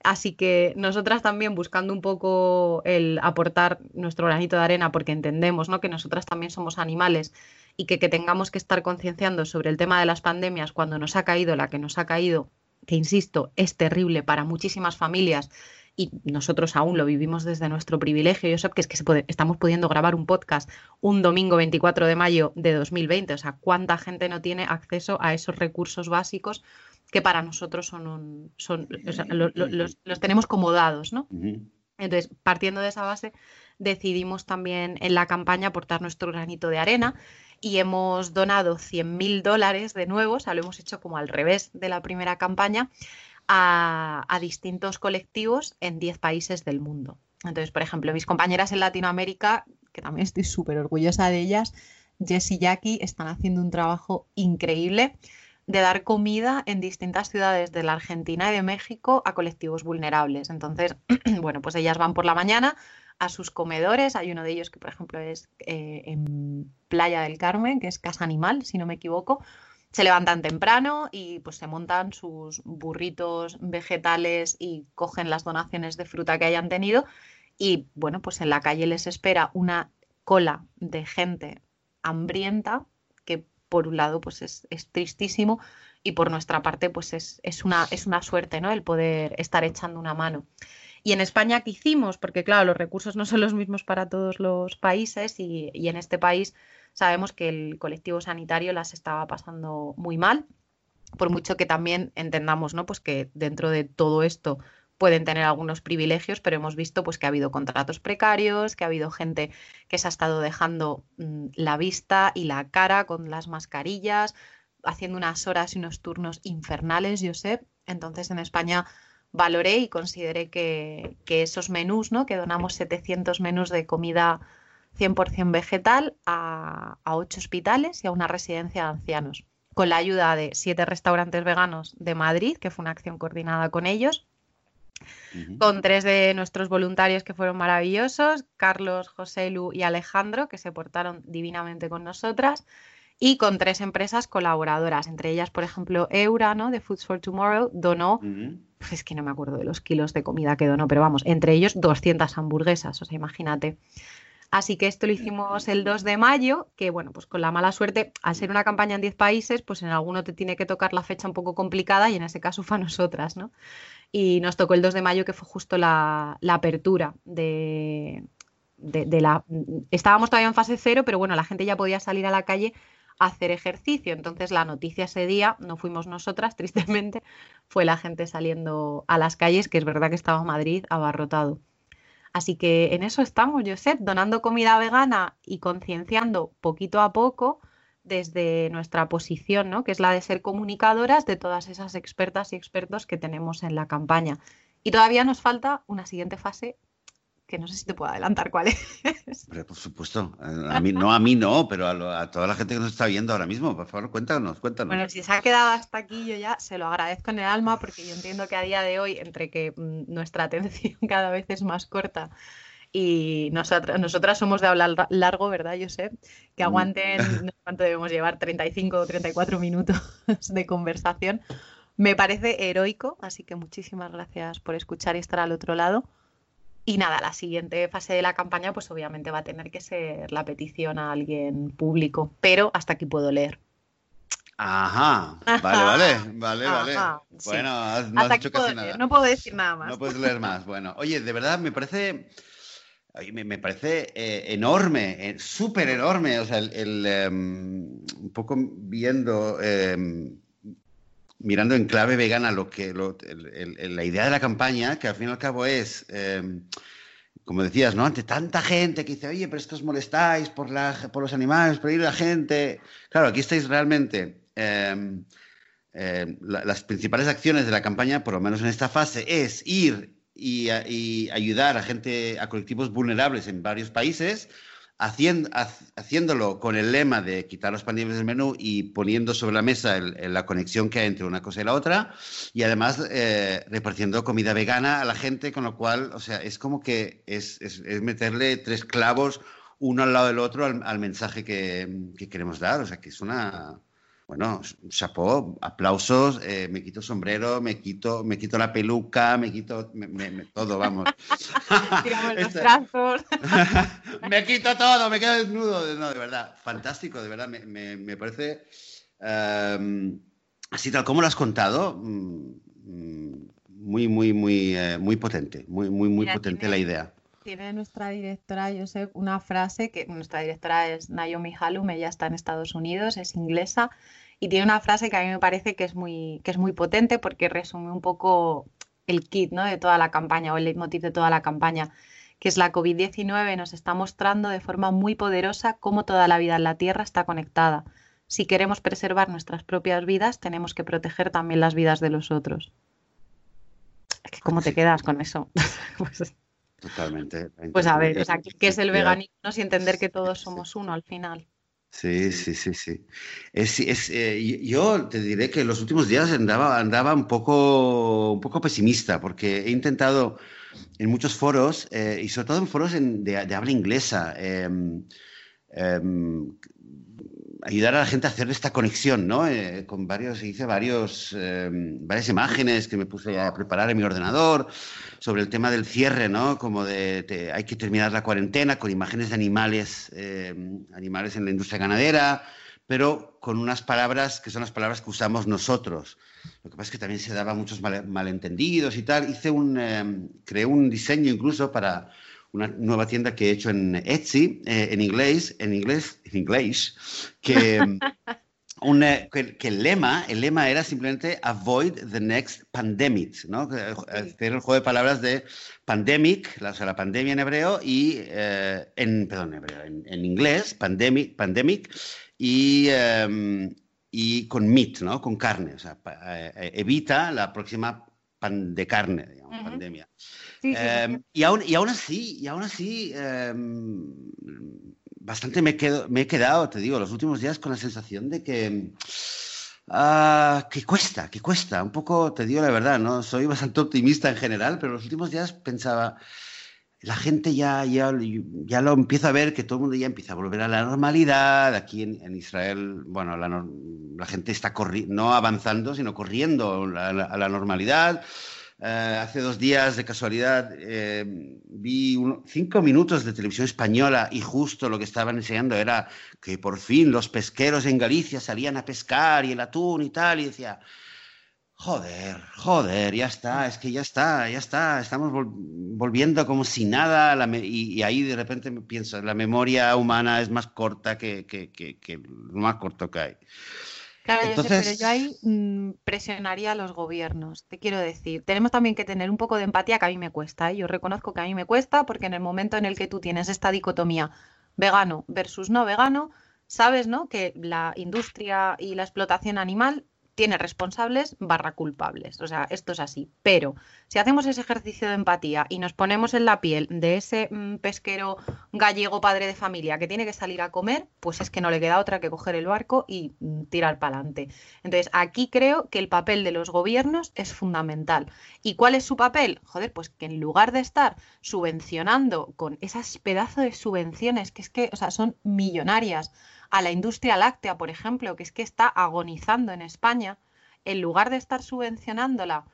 Así que nosotras también buscando un poco el aportar nuestro granito de arena, porque entendemos ¿no? que nosotras también somos animales y que, que tengamos que estar concienciando sobre el tema de las pandemias cuando nos ha caído la que nos ha caído, que insisto, es terrible para muchísimas familias y nosotros aún lo vivimos desde nuestro privilegio, yo sé que es que estamos pudiendo grabar un podcast un domingo 24 de mayo de 2020, o sea, cuánta gente no tiene acceso a esos recursos básicos que para nosotros son, son los, tenemos como dados, ¿no? Entonces, partiendo de esa base, decidimos también en la campaña aportar nuestro granito de arena y hemos donado 100.000 dólares de nuevo, o sea, lo hemos hecho como al revés de la primera campaña a, distintos colectivos en 10 países del mundo. Entonces, por ejemplo, mis compañeras en Latinoamérica, que también estoy súper orgullosa de ellas, Jess y Jackie, están haciendo un trabajo increíble de dar comida en distintas ciudades de la Argentina y de México a colectivos vulnerables. Entonces, [CLEARS THROAT] bueno, pues ellas van por la mañana a sus comedores. Hay uno de ellos que, por ejemplo, es eh, en Playa del Carmen, que es Casa Animal, si no me equivoco se levantan temprano y pues se montan sus burritos vegetales y cogen las donaciones de fruta que hayan tenido y bueno, pues en la calle les espera una cola de gente hambrienta que por un lado pues es, tristísimo y por nuestra parte pues es, una, es una suerte, ¿no? El poder estar echando una mano. Y en España, ¿qué hicimos? Porque claro, los recursos no son los mismos para todos los países y, y en este país sabemos que el colectivo sanitario las estaba pasando muy mal, por mucho que también entendamos ¿no? pues que dentro de todo esto pueden tener algunos privilegios, pero hemos visto pues, que ha habido contratos precarios, que ha habido gente que se ha estado dejando mm, la vista y la cara con las mascarillas, haciendo unas horas y unos turnos infernales, sé. Entonces en España valoré y consideré que, que esos menús, ¿no? que donamos 700 menús de comida 100% vegetal a, ocho hospitales y a una residencia de ancianos, con la ayuda de siete restaurantes veganos de Madrid, que fue una acción coordinada con ellos, con tres de nuestros voluntarios que fueron maravillosos, Carlos, José Lu y Alejandro, que se portaron divinamente con nosotras, y con tres empresas colaboradoras, entre ellas, por ejemplo, Eura, ¿no? de Foods for Tomorrow, donó, pues es que no me acuerdo de los kilos de comida que donó, pero vamos, entre ellos 200 hamburguesas, o sea, imagínate. Así que esto lo hicimos el 2 de mayo, que bueno, pues con la mala suerte, al ser una campaña en 10 países, pues en alguno te tiene que tocar la fecha un poco complicada y en ese caso fue a nosotras, ¿no? Y nos tocó el 2 de mayo, que fue justo la, apertura de, de, la... Estábamos todavía en fase cero, pero bueno, la gente ya podía salir a la calle a hacer ejercicio. Entonces la noticia ese día, no fuimos nosotras, [LAUGHS] tristemente, fue la gente saliendo a las calles, que es verdad que estaba Madrid abarrotado. Así que en eso estamos, Josep, donando comida vegana y concienciando poquito a poco desde nuestra posición, ¿no? que es la de ser comunicadoras de todas esas expertas y expertos que tenemos en la campaña. Y todavía nos falta una siguiente fase que no sé si te puedo adelantar cuál es.
por supuesto. A mí, no a mí no, pero a, toda la gente que nos está viendo ahora mismo, por favor, cuéntanos, cuéntanos.
Bueno, si se ha quedado hasta aquí, yo ya se lo agradezco en el alma, porque yo entiendo que a día de hoy, entre que mm, nuestra atención [LAUGHS] cada vez es más corta Y nosotras, nosotras somos de hablar largo, ¿verdad, Josep? Que mm. aguanten, ¿cuánto debemos llevar? 35 o 34 minutos [LAUGHS] de conversación. Me parece heroico, así que muchísimas gracias por escuchar y estar al otro lado. Y nada, la siguiente fase de la campaña, pues obviamente va a tener que ser la petición a alguien público, pero hasta aquí puedo leer.
Ajá, vale, vale, vale, vale. Bueno, no has hecho casi nada.
no puedo decir nada más.
No puedes leer más. Bueno, oye, de verdad me parece, me, parece eh, enorme, eh, súper enorme. O sea, el, em, un poco viendo, em, mirando en clave vegana lo que, la idea de la campaña, que al fin y al cabo es em, como decías, ¿no? Ante tanta gente que dice, oye, pero esto os molestáis por, por los animales, por ir a la gente. Claro, aquí estáis realmente Em, em, las principales acciones de la campaña, por lo menos en esta fase, es ir y, ayudar a gente, a colectivos vulnerables en varios países, haciéndolo con el lema de quitar los pandemias del menú y poniendo sobre la mesa la conexión que hay entre una cosa y la otra, y además eh, repartiendo comida vegana a la gente, con lo cual, o sea, es como que es, meterle tres clavos uno al lado del otro al, mensaje que, que, queremos dar, o sea, que es una bueno, chapó, aplausos, eh, me quito sombrero, me quito, me quito la peluca, me quito todo, vamos. [LAUGHS]
Tiramos los brazos. [LAUGHS]
me quito todo, me quedo desnudo. No, de verdad, fantástico, de verdad, me, parece, em, así tal como lo has contado, mm, mm, muy, muy, muy, eh, muy potente, muy, muy, muy potente la idea
tiene nuestra directora, sé, una frase que nuestra directora es Naomi Halum, ella está en Estados Unidos, es inglesa, y tiene una frase que a mí me parece que es muy, que es muy potente porque resume un poco el kit ¿no? de toda la campaña o el leitmotiv de toda la campaña, que es la COVID-19 nos está mostrando de forma muy poderosa cómo toda la vida en la Tierra está conectada. Si queremos preservar nuestras propias vidas, tenemos que proteger también las vidas de los otros. ¿Cómo te quedas con eso? [LAUGHS]
pues, Totalmente.
Pues a ver, ¿qué es el veganismo? Y entender que todos somos uno al final.
Sí, sí, sí, sí. Es, eh, yo te diré que en los últimos días andaba, andaba un, poco, un poco pesimista porque he intentado en muchos foros, eh, y sobre todo en foros de, habla inglesa, em, em, ayudar a la gente a hacer esta conexión, ¿no? Eh, con varios, hice varios, em, varias imágenes que me puse a preparar en mi ordenador sobre el tema del cierre, ¿no? Como de, hay que terminar la cuarentena con imágenes de animales, em, animales en la industria ganadera, pero con unas palabras que son las palabras que usamos nosotros. Lo que pasa es que también se daba muchos malentendidos y tal. Hice un, em, creé un diseño incluso para una nueva tienda que he hecho en Etsy, eh, en inglés, en inglés, en inglés, que, [LAUGHS] un, eh, que, el lema, el lema era simplemente avoid the next pandemic, ¿no? Hacer el juego de palabras de pandemic, o sea, la pandemia en hebreo y eh, en, perdón, en, hebreo, en, inglés, pandemic, pandemic y em, y con meat, ¿no? Con carne, o sea, evita la próxima pan de carne, digamos, pandemia. Em, y, aún, y aún así, y aún así em, bastante me, quedo, me he quedado, te digo, los últimos días con la sensación de que, uh, que cuesta, que cuesta. Un poco, te digo la verdad, ¿no? Soy bastante optimista en general, pero los últimos días pensaba, la gente ya, ya, ya lo empieza a ver, que todo el mundo ya empieza a volver a la normalidad. Aquí en, Israel, bueno, la, la gente está no avanzando, sino corriendo a la normalidad. Eh, hace dos días, de casualidad, eh, vi cinco minutos de televisión española y justo lo que estaban enseñando era que por fin los pesqueros en Galicia salían a pescar y el atún y tal, y decía, joder, joder, ya está, es que ya está, ya está, estamos volviendo como si nada, y, ahí de repente pienso, la memoria humana es más corta que, que lo más corto que hay.
Claro, pero yo ahí mm, presionaría a los gobiernos, te quiero decir. Tenemos también que tener un poco de empatía que a mí me cuesta. ¿eh? Yo reconozco que a mí me cuesta porque en el momento en el que tú tienes esta dicotomía vegano versus no vegano, sabes ¿no? que la industria y la explotación animal tiene responsables barra culpables. O sea, esto es así. Pero si hacemos ese ejercicio de empatía y nos ponemos en la piel de ese mm, pesquero gallego padre de familia que tiene que salir a comer, pues es que no le queda otra que coger el barco y mm, tirar para adelante. Entonces, aquí creo que el papel de los gobiernos es fundamental. ¿Y cuál es su papel? Joder, pues que en lugar de estar subvencionando con esas pedazos de subvenciones que es que, o sea, son millonarias, a la industria láctea, por ejemplo, que es que está agonizando en España, en lugar de estar subvencionándola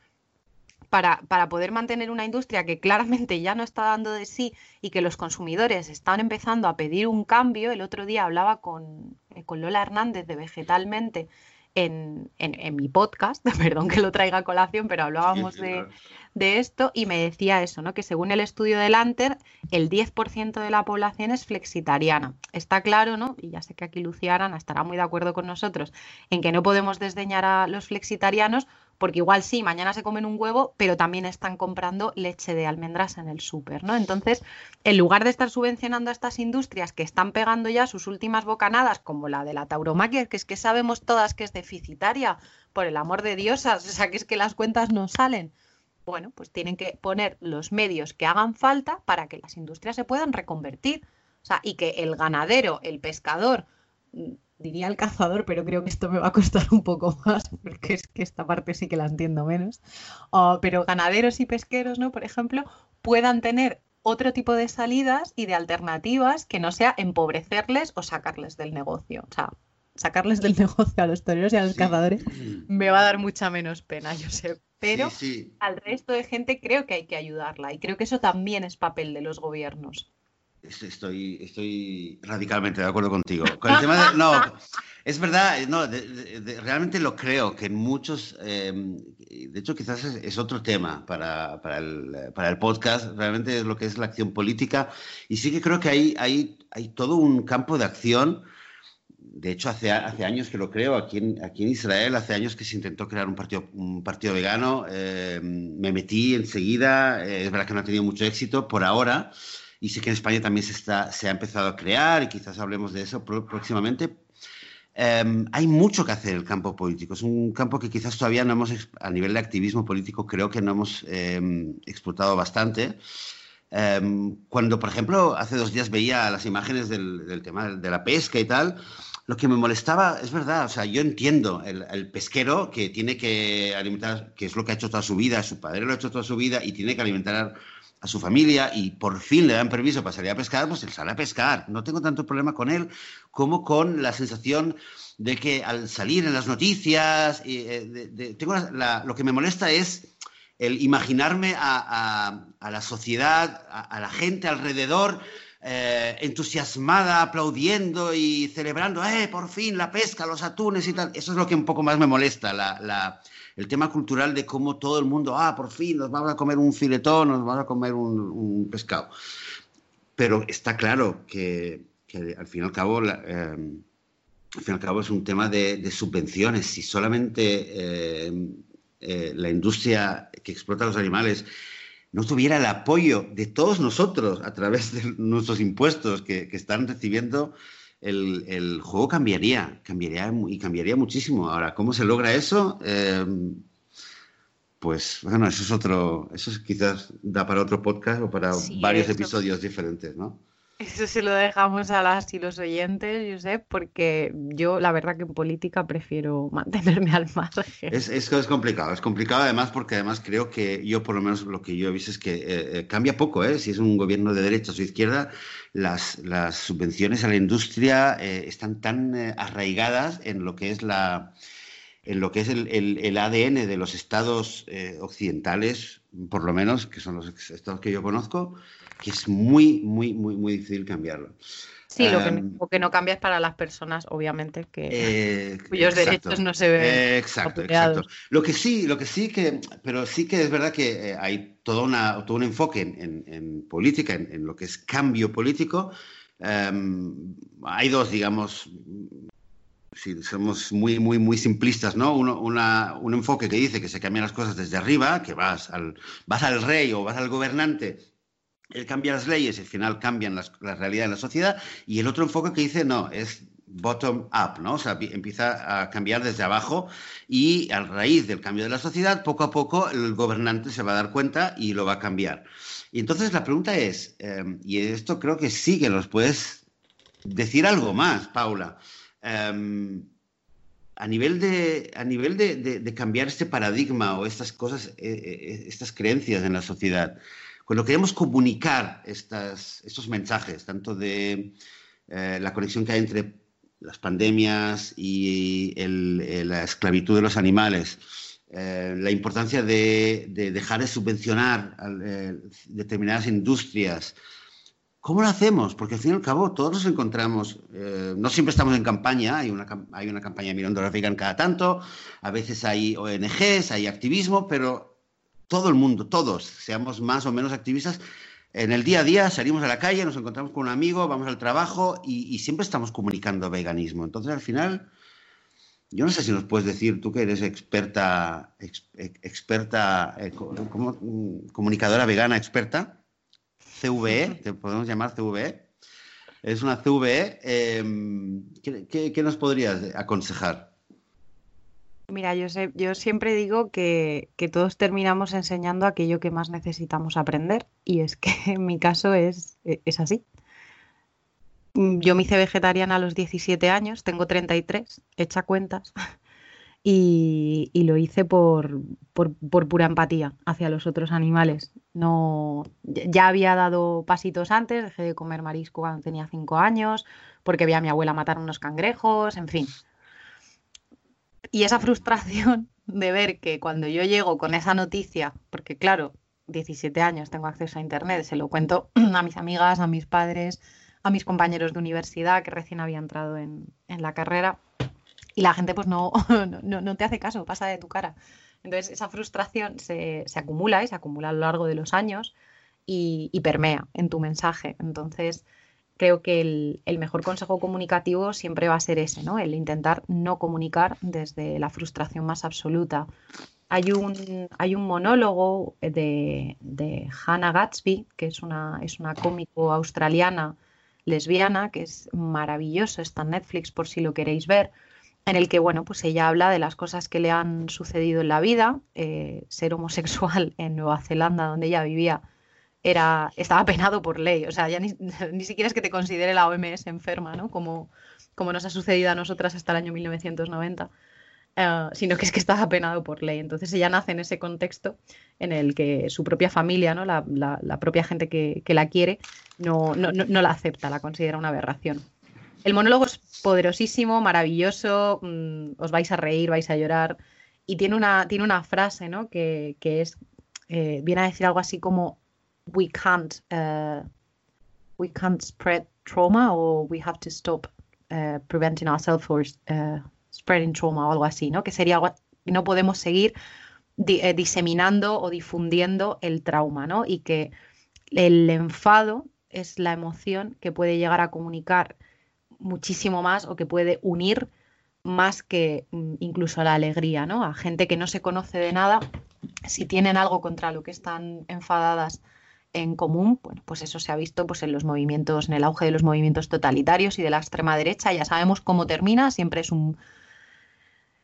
para, para, poder mantener una industria que claramente ya no está dando de sí y que los consumidores están empezando a pedir un cambio, el otro día hablaba con, eh, con Lola Hernández de Vegetalmente en, mi podcast, [LAUGHS] perdón que lo traiga a colación, pero hablábamos de, esto y me decía eso, ¿no? Que según el estudio del Anter, el 10% de la población es flexitariana. Está claro, ¿no? Y ya sé que aquí Lucía Arana estará muy de acuerdo con nosotros en que no podemos desdeñar a los flexitarianos porque igual sí, mañana se comen un huevo, pero también están comprando leche de almendras en el súper, ¿no? Entonces, en lugar de estar subvencionando a estas industrias que están pegando ya sus últimas bocanadas, como la de la tauromaquia, que es que sabemos todas que es deficitaria, por el amor de diosas, [LAUGHS] o sea, que es que las cuentas no salen. Bueno, pues tienen que poner los medios que hagan falta para que las industrias se puedan reconvertir. O sea, y que el ganadero, el pescador, diría el cazador, pero creo que esto me va a costar un poco más, [LAUGHS] porque es que esta parte sí que la entiendo menos. pero ganaderos y pesqueros, ¿no? Por ejemplo, puedan tener otro tipo de salidas y de alternativas que no sea empobrecerles o sacarles del negocio. O sea, sacarles del [LAUGHS] negocio a los toreros y a los cazadores me va a dar mucha menos pena, yo sé. Pero al resto de gente creo que hay que ayudarla y creo que eso también es papel de los gobiernos.
Estoy, estoy radicalmente de acuerdo contigo. Con el tema de, no, es verdad, no, realmente lo creo, que en muchos, em, de hecho quizás es, otro tema para, para, el, para, el, podcast, realmente es lo que es la acción política, y sí que creo que hay, hay, hay todo un campo de acción, de hecho hace, hace años que lo creo, aquí en, aquí en Israel, hace años que se intentó crear un partido, un partido vegano, em, me metí enseguida, es verdad que no ha tenido mucho éxito por ahora, y sé que en España también se, está, se ha empezado a crear y quizás hablemos de eso próximamente. Em, hay mucho que hacer en el campo político. Es un campo que quizás todavía no hemos, a nivel de activismo político, creo que no hemos em, explotado bastante. Em, cuando, por ejemplo, hace dos días veía las imágenes del, del, tema de la pesca y tal, lo que me molestaba, es verdad, o sea, yo entiendo el, el, pesquero que tiene que alimentar, que es lo que ha hecho toda su vida, su padre lo ha hecho toda su vida y tiene que alimentar a su familia y por fin le dan permiso para salir a pescar, pues él sale a pescar. No tengo tanto problema con él como con la sensación de que al salir en las noticias, eh, tengo lo que me molesta es el imaginarme a, la sociedad, a, la gente alrededor, eh, entusiasmada, aplaudiendo y celebrando, ¡eh, por fin la pesca, los atunes y tal! Eso es lo que un poco más me molesta, la el tema cultural de cómo todo el mundo, ah, por fin nos vamos a comer un filetón, nos vamos a comer un, pescado. Pero está claro que, al fin y al cabo, eh, al fin y al cabo es un tema de, subvenciones. Si solamente eh, eh, la industria que explota los animales no tuviera el apoyo de todos nosotros a través de nuestros impuestos que están recibiendo, el, juego cambiaría, cambiaría y cambiaría muchísimo. Ahora, ¿cómo se logra eso? Em, pues bueno, eso es otro, eso quizás da para otro podcast o para varios episodios diferentes, ¿no?
Eso se lo dejamos a las y los oyentes, Josep, porque yo la verdad que en política prefiero mantenerme al margen.
Es, es, es complicado, es complicado además porque además creo que yo por lo menos lo que yo he visto es que eh, eh, cambia poco, ¿eh? Si es un gobierno de derecha o izquierda, las, las subvenciones a la industria eh, están tan arraigadas en lo que es la en lo que es el, el, el ADN de los estados occidentales, por lo menos, que son los estados que yo conozco, que es muy, muy, muy, muy difícil cambiarlo.
Sí, lo, que, no cambia es para las personas, obviamente, que eh, cuyos derechos no se ven.
exacto, exacto. Lo que sí, lo que sí que, pero sí que es verdad que eh, hay todo, una, todo un enfoque en, política, en, lo que es cambio político. Hay dos, digamos, si somos muy, muy, muy simplistas, ¿no? Uno, una, un enfoque que dice que se cambian las cosas desde arriba, que vas al, vas al rey o vas al gobernante él cambia las leyes y al final cambian la realidad en la sociedad. Y el otro enfoque que dice, no, es bottom up, ¿no? O sea, empieza a cambiar desde abajo y a raíz del cambio de la sociedad, poco a poco el gobernante se va a dar cuenta y lo va a cambiar. Y entonces la pregunta es, em, y esto creo que sí que nos puedes decir algo más, Paula. Em, a nivel, de, a nivel de, cambiar este paradigma o estas cosas, eh, eh, estas creencias en la sociedad, cuando queremos comunicar estas, estos mensajes, tanto de eh, la conexión que hay entre las pandemias y la esclavitud de los animales, eh, la importancia de, dejar de subvencionar eh, determinadas industrias. ¿Cómo lo hacemos? Porque al fin y al cabo todos nos encontramos, eh, no siempre estamos en campaña, hay una, hay una campaña mirando la vegan cada tanto, a veces hay ONGs, hay activismo, pero todo el mundo, todos, seamos más o menos activistas, en el día a día salimos a la calle, nos encontramos con un amigo, vamos al trabajo y, y siempre estamos comunicando veganismo. Entonces al final yo no sé si nos puedes decir, tú que eres experta, experta, eh, como, comunicadora vegana experta, CVE, te podemos llamar CVE. Es una CVE. Em, ¿qué, nos podrías aconsejar?
Mira, yo, sé, yo siempre digo que, que, todos terminamos enseñando aquello que más necesitamos aprender y es que [LAUGHS] en mi caso es, es así. Yo me hice vegetariana a los 17 años, tengo 33, hecha cuentas, y, lo hice por, pura empatía hacia los otros animales. No, ya había dado pasitos antes, dejé de comer marisco cuando tenía 5 años, porque vi a mi abuela matar unos cangrejos, en fin. Y esa frustración [LAUGHS] de ver que cuando yo llego con esa noticia, porque claro, 17 años tengo acceso a Internet, se lo cuento [CLEARS THROAT] a mis amigas, a mis padres, a mis compañeros de universidad que recién había entrado en, la carrera y la gente pues [LAUGHS] no, no, te hace caso, pasa de tu cara. Entonces esa frustración se, acumula y se acumula a lo largo de los años y, permea en tu mensaje. Entonces creo que el, mejor consejo comunicativo siempre va a ser ese, ¿no? El intentar no comunicar desde la frustración más absoluta. Hay un, hay un monólogo de, de Hannah Gatsby, que es una, es una cómico australiana lesbiana, que es maravilloso, está en Netflix por si lo queréis ver, en el que, bueno, pues ella habla de las cosas que le han sucedido en la vida, eh, ser homosexual en Nueva Zelanda, donde ella vivía, era, estaba penado por ley, o sea, ya ni, [LAUGHS] ni siquiera es que te considere la OMS enferma, ¿no? Como, como nos ha sucedido a nosotras hasta el año 1990. Eh, sino que es que estaba penado por ley. Entonces ella nace en ese contexto en el que su propia familia, ¿no? la, propia gente que, la quiere, no, no, la acepta, la considera una aberración. El monólogo es poderosísimo, maravilloso, mm, os vais a reír, vais a llorar, y tiene una, tiene una frase ¿no? que, es, eh, viene a decir algo así como, we can't, uh, we can't spread trauma or we have to stop uh, preventing ourselves for spreading trauma o algo así, ¿no? Que sería no podemos seguir diseminando o difundiendo el trauma, ¿no? Y que el enfado es la emoción que puede llegar a comunicar muchísimo más o que puede unir más que mm, incluso la alegría, ¿no? A gente que no se conoce de nada, si tienen algo contra lo que están enfadadas en común, bueno, pues eso se ha visto pues, en los movimientos, en el auge de los movimientos totalitarios y de la extrema derecha, ya sabemos cómo termina, siempre es un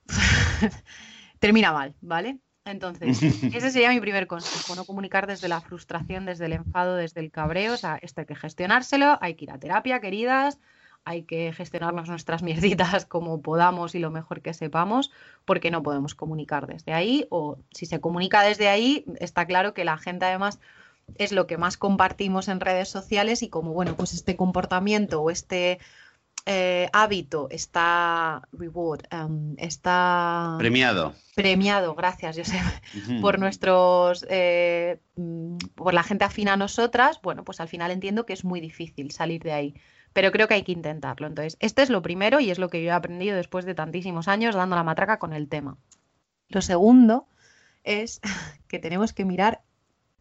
[LAUGHS] termina mal, ¿vale? Entonces, [LAUGHS] ese sería mi primer consejo, no comunicar desde la frustración, desde el enfado, desde el cabreo, o sea, esto hay que gestionárselo, hay que ir a terapia, queridas, hay que gestionarnos nuestras [LAUGHS] mierditas como podamos y lo mejor que sepamos, porque no podemos comunicar desde ahí, o si se comunica desde ahí, está claro que la gente además es lo que más compartimos en redes sociales y como, bueno, pues este comportamiento o este eh, hábito está reward, em, está
premiado.
Premiado, gracias, Josep, por nuestros, eh, mm, por la gente afina a nosotras. Bueno, pues al final entiendo que es muy difícil salir de ahí, pero creo que hay que intentarlo. Entonces, este es lo primero y es lo que yo he aprendido después de tantísimos años dando la matraca con el tema. Lo segundo es [LAUGHS] que tenemos que mirar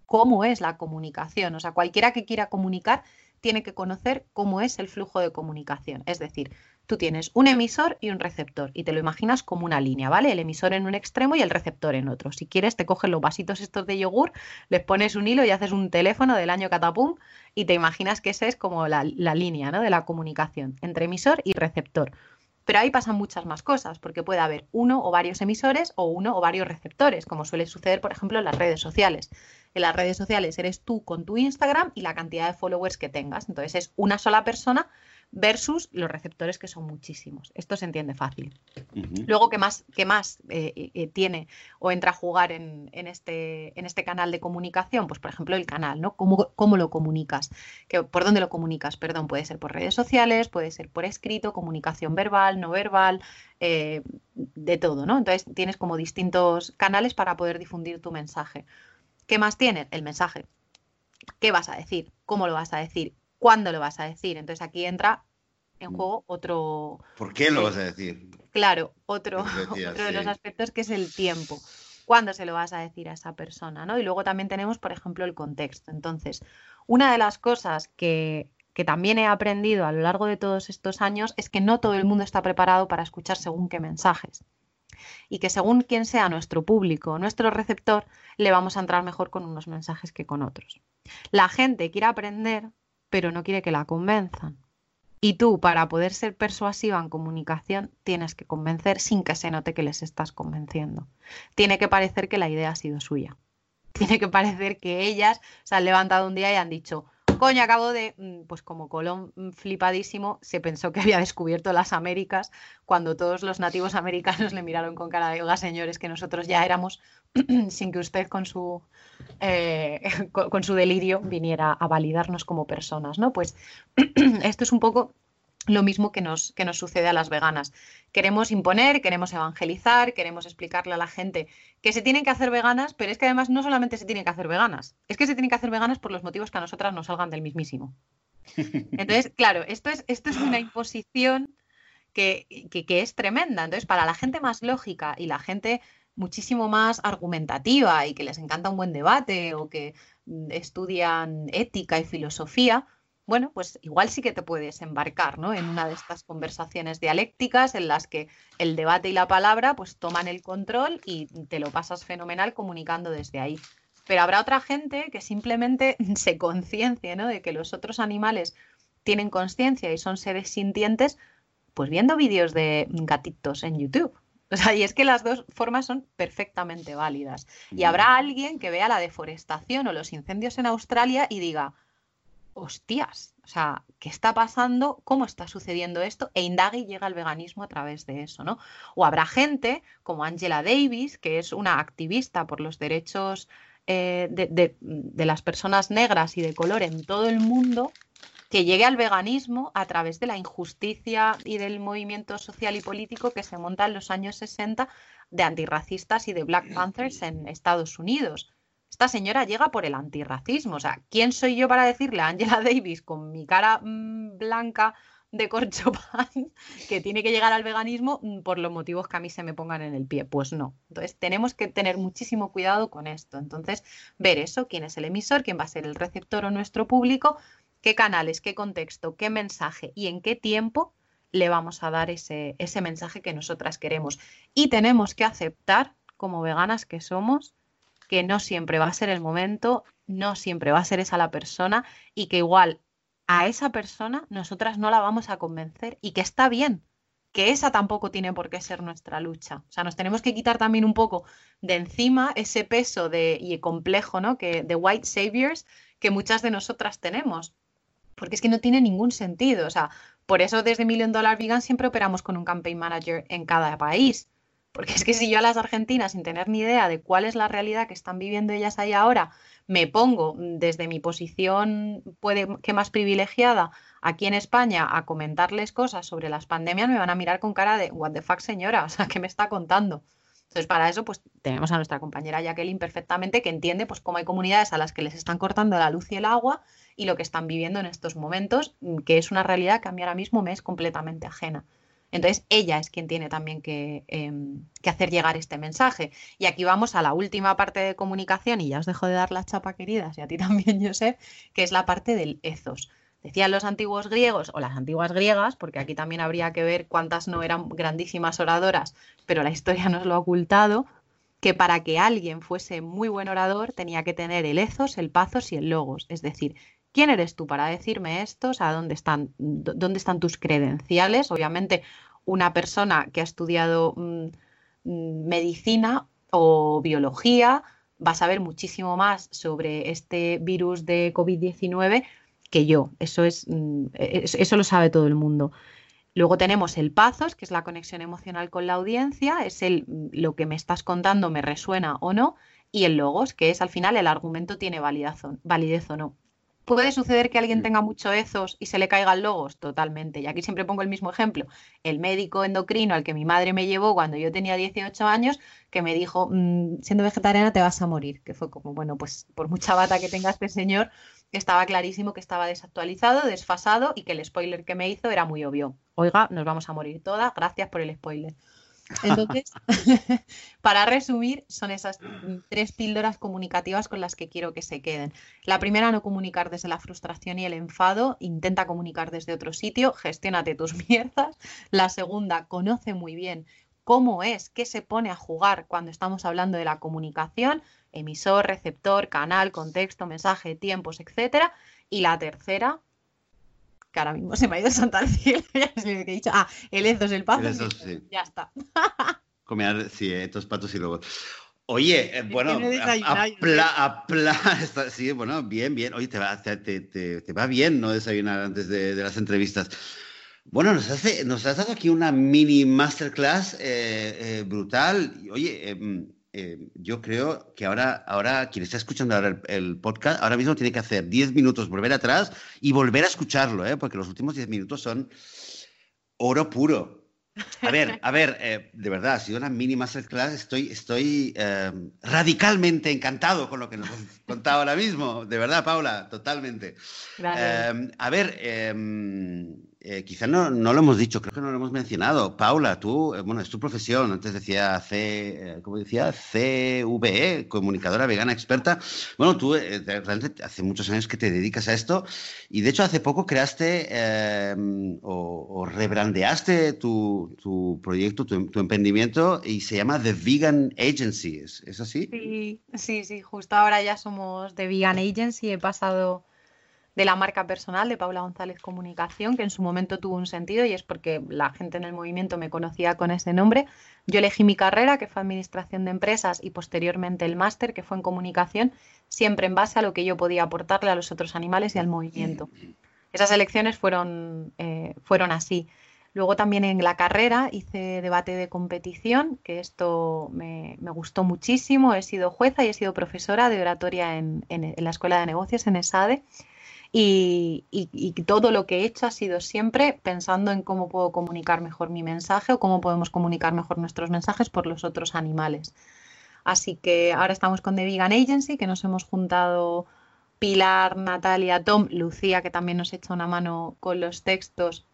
cómo es la comunicación. O sea, cualquiera que quiera comunicar tiene que conocer cómo es el flujo de comunicación. Es decir, tú tienes un emisor y un receptor y te lo imaginas como una línea, ¿vale? El emisor en un extremo y el receptor en otro. Si quieres, te coges los vasitos estos de yogur, les pones un hilo y haces un teléfono del año catapum y te imaginas que esa es como la, la línea ¿no? de la comunicación entre emisor y receptor. Pero ahí pasan muchas más cosas, porque puede haber uno o varios emisores o uno o varios receptores, como suele suceder, por ejemplo, en las redes sociales. En las redes sociales eres tú con tu Instagram y la cantidad de followers que tengas. Entonces es una sola persona versus los receptores que son muchísimos. Esto se entiende fácil. Luego, ¿qué más, qué más eh, eh, tiene o entra a jugar en, este, en este canal de comunicación? Pues, por ejemplo, el canal, ¿no? ¿Cómo, cómo lo comunicas? ¿Por dónde lo comunicas? Perdón, puede ser por redes sociales, puede ser por escrito, comunicación verbal, no verbal, eh, de todo, ¿no? Entonces, tienes como distintos canales para poder difundir tu mensaje. ¿Qué más tienes? El mensaje. ¿Qué vas a decir? ¿Cómo lo vas a decir? Cuándo lo vas a decir. Entonces aquí entra en mm. juego otro...
¿Por qué lo vas a decir?
Claro, otro, [LAUGHS] de los aspectos que es el tiempo. ¿Cuándo se lo vas a decir a esa persona? ¿no? Y luego también tenemos, por ejemplo, el contexto. Entonces, una de las cosas que, que también he aprendido a lo largo de todos estos años es que no todo el mundo está preparado para escuchar según qué mensajes. Y que según quién sea nuestro público, nuestro receptor, le vamos a entrar mejor con unos mensajes que con otros. La gente quiere aprender pero no quiere que la convenzan. Y tú, para poder ser persuasiva en comunicación, tienes que convencer sin que se note que les estás convenciendo. Tiene que parecer que la idea ha sido suya. Tiene que parecer que ellas se han levantado un día y han dicho, coño, acabo de, mm, pues como Colón mm, flipadísimo, se pensó que había descubierto las Américas cuando todos los nativos americanos [LAUGHS] le miraron con cara de, oiga, señores, que nosotros ya éramos, [CLEARS THROAT] sin que usted con su, eh, [LAUGHS] con, su delirio viniera a validarnos como personas, ¿no? Pues [CLEARS THROAT] esto es un poco lo mismo que nos, que nos sucede a las veganas. Queremos imponer, queremos evangelizar, queremos explicarle a la gente que se tienen que hacer veganas, pero es que además no solamente se tienen que hacer veganas, es que se tienen que hacer veganas por los motivos que a nosotras nos salgan del mismísimo. Entonces, [LAUGHS] claro, esto es, esto es una imposición que, que, es tremenda. Entonces, para la gente más lógica y la gente muchísimo más argumentativa y que les encanta un buen debate o que mm, estudian ética y filosofía, bueno, pues igual sí que te puedes embarcar ¿no? en una de estas conversaciones dialécticas en las que el debate y la palabra pues toman el control y te lo pasas fenomenal comunicando desde ahí. Pero habrá otra gente que simplemente [LAUGHS] se conciencie ¿no? de que los otros animales tienen conciencia y son seres sintientes, pues viendo vídeos de gatitos en YouTube. O sea, y es que las dos formas son perfectamente válidas. Y habrá alguien que vea la deforestación o los incendios en Australia y diga, hostias, o sea, ¿qué está pasando? ¿Cómo está sucediendo esto? E llega al veganismo a través de eso, ¿no? O habrá gente como Angela Davis, que es una activista por los derechos eh, de las personas negras y de color en todo el mundo, que llegue al veganismo a través de la injusticia y del movimiento social y político que se monta en los años 60 de antirracistas y de Black Panthers en Estados Unidos esta señora llega por el antirracismo. O sea, ¿quién soy yo para decirle a Angela [LAUGHS] Davis con mi cara mm, blanca de corchopán [LAUGHS] que tiene que llegar al veganismo mm, por los motivos que a mí se me pongan en el pie? Pues no. Entonces, tenemos que tener muchísimo cuidado con esto. Entonces, ver eso, quién es el emisor, quién va a ser el receptor o nuestro público, qué canales, qué contexto, qué mensaje y en qué tiempo le vamos a dar ese, ese mensaje que nosotras queremos. Y tenemos que aceptar, como veganas que somos, que no siempre va a ser el momento, no siempre va a ser esa la persona y que igual a esa persona nosotras no la vamos a convencer y que está bien, que esa tampoco tiene por qué ser nuestra lucha. O sea, nos tenemos que quitar también un poco de encima ese peso de, y complejo, ¿no? Que, de white saviors que muchas de nosotras tenemos. Porque es que no tiene ningún sentido. O sea, por eso desde Million Dollar Vegan siempre operamos con un campaign manager en cada país. Porque es que si yo a las argentinas, sin tener ni idea de cuál es la realidad que están viviendo ellas ahí ahora, me pongo desde mi posición, puede que más privilegiada, aquí en España, a comentarles cosas sobre las pandemias, me van a mirar con cara de, what the fuck, señora, [LAUGHS] o sea, ¿qué me está contando? Entonces, para eso, pues tenemos a nuestra compañera Jacqueline perfectamente que entiende pues cómo hay comunidades a las que les están cortando la luz y el agua y lo que están viviendo en estos momentos, que es una realidad que a mí ahora mismo me es completamente ajena. Entonces, ella es quien tiene también em, que, hacer llegar este mensaje. Y aquí vamos a la última parte de comunicación, y ya os dejo de dar la chapa, queridas, y a ti [LAUGHS] también, Josep, que es la parte del ethos. Decían los antiguos griegos o las antiguas griegas, porque aquí también habría que ver cuántas no eran grandísimas oradoras, pero la historia nos lo ha ocultado, que para que alguien fuese muy buen orador tenía que tener el ethos, el pathos y el logos. Es decir, ¿quién eres tú para decirme esto? O sea, ¿dónde están, dónde están tus credenciales? Obviamente, una persona que ha estudiado mm, mm, medicina o biología va a saber muchísimo más sobre este virus de COVID-19 que yo. Eso, es, mm, eso lo sabe todo el mundo. Luego tenemos el pazos, que es la conexión emocional con la audiencia, es el lo que me estás contando me resuena o no, y el logos, que es al final el argumento tiene validez o no. ¿Puede suceder que alguien tenga mucho ethos y se le caigan logos? Totalmente. Y aquí siempre pongo el mismo ejemplo. El médico endocrino al que mi madre me llevó cuando yo tenía 18 años, que me dijo, mm, siendo vegetariana te vas a morir. Que fue como, bueno, pues por mucha bata que tenga este señor, estaba clarísimo que estaba desactualizado, desfasado y que el spoiler que me hizo era muy obvio. Oiga, nos vamos a morir todas, gracias por el spoiler. Entonces, [LAUGHS] para resumir, son esas tres píldoras comunicativas con las que quiero que se queden. La primera, no comunicar desde la frustración y el enfado, intenta comunicar desde otro sitio, gestiónate tus [LAUGHS] mierdas. La segunda, conoce muy bien cómo es, qué se pone a jugar cuando estamos hablando de la comunicación, emisor, receptor, canal, contexto, mensaje, tiempos, etcétera. Y la tercera, que ahora mismo se me ha ido Santa cielo, [LAUGHS] ya que he dicho. Ah, el ethos, el pato. sí. Ya está. [LAUGHS]
Comer, sí, estos patos y luego. Oye, eh, bueno, apla, [LAUGHS] sí, bueno, bien, bien. Oye, te va, te, te, va bien no desayunar antes de, de las entrevistas. Bueno, nos, hace, nos has dado aquí una mini masterclass eh, eh, brutal. Oye, em, eh, yo creo que ahora, ahora quien está escuchando ahora el, podcast, ahora mismo tiene que hacer 10 minutos, volver atrás y volver a escucharlo, ¿eh? porque los últimos 10 minutos son oro puro. A ver, a ver, eh, de verdad, ha sido una mini masterclass. Estoy, estoy radicalmente encantado con lo que nos has [LAUGHS] contado ahora mismo. De verdad, Paula, totalmente. a ver, eh, quizá no, no, lo hemos dicho, creo que no lo hemos mencionado. Paula, tú, eh, bueno, es tu profesión, antes decía C, eh, ¿cómo decía? CVE, comunicadora vegana experta. Bueno, tú realmente hace muchos años que te dedicas a esto y de hecho hace poco creaste em, o, rebrandeaste tu, tu proyecto, tu, tu, emprendimiento y se llama The Vegan Agency, ¿es, ¿es así?
Sí, sí, sí, justo ahora ya somos The Vegan Agency, he pasado de la marca personal de Paula González Comunicación, que en su momento tuvo un sentido y es porque la gente en el movimiento me conocía con ese nombre. Yo elegí mi carrera, que fue Administración de Empresas, y posteriormente el máster, que fue en Comunicación, siempre en base a lo que yo podía aportarle a los otros animales y al movimiento. Esas elecciones fueron, eh, fueron así. Luego también en la carrera hice debate de competición, que esto me, gustó muchísimo. He sido jueza y he sido profesora de oratoria en, en la Escuela de Negocios en ESADE. Y, todo lo que he hecho ha sido siempre pensando en cómo puedo comunicar mejor mi mensaje o cómo podemos comunicar mejor nuestros mensajes por los otros animales. Así que ahora estamos con The Vegan Agency, que nos hemos juntado Pilar, Natalia, Tom, Lucía, que también nos echa una mano con los textos,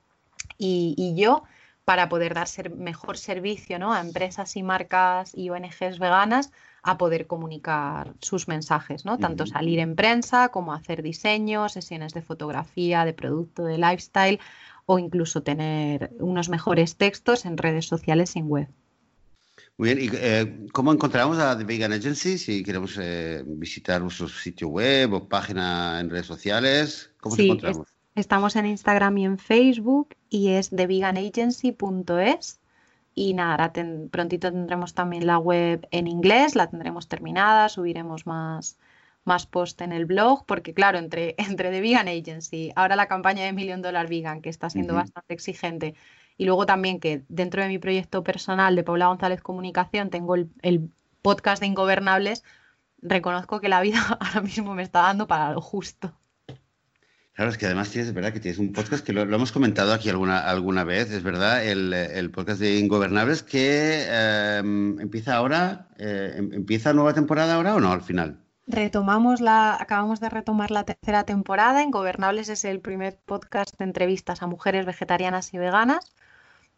y, yo, para poder dar mejor servicio ¿no? a empresas y marcas y ONGs veganas a poder comunicar sus mensajes, ¿no? Tanto salir en prensa como hacer diseños, sesiones de fotografía, de producto, de lifestyle o incluso tener unos mejores textos en redes sociales y en web.
Muy bien, ¿y eh, cómo encontramos a The Vegan Agency? Si queremos eh, visitar nuestro sitio web o página en redes sociales, ¿cómo sí, encontramos?
estamos en Instagram y en Facebook y es theveganagency.es y nada, prontito tendremos también la web en inglés, la tendremos terminada, subiremos más, más post en el blog, porque claro, entre, [LAUGHS] entre The Vegan Agency, ahora la campaña de Million Dollar Vegan, que está siendo bastante exigente, y luego también que dentro de mi proyecto personal de Paula González Comunicación tengo el, el podcast de Ingobernables, reconozco que la vida [LAUGHS] ahora mismo me está dando para lo justo.
Claro, es que además tienes, verdad, que tienes un podcast que lo, hemos comentado aquí alguna, alguna vez, es verdad, el, podcast de Ingobernables que em, empieza ahora, eh, em, ¿empieza nueva temporada ahora o no al final?
Retomamos la, acabamos de retomar la tercera temporada. Ingobernables es el primer podcast de entrevistas a mujeres vegetarianas y veganas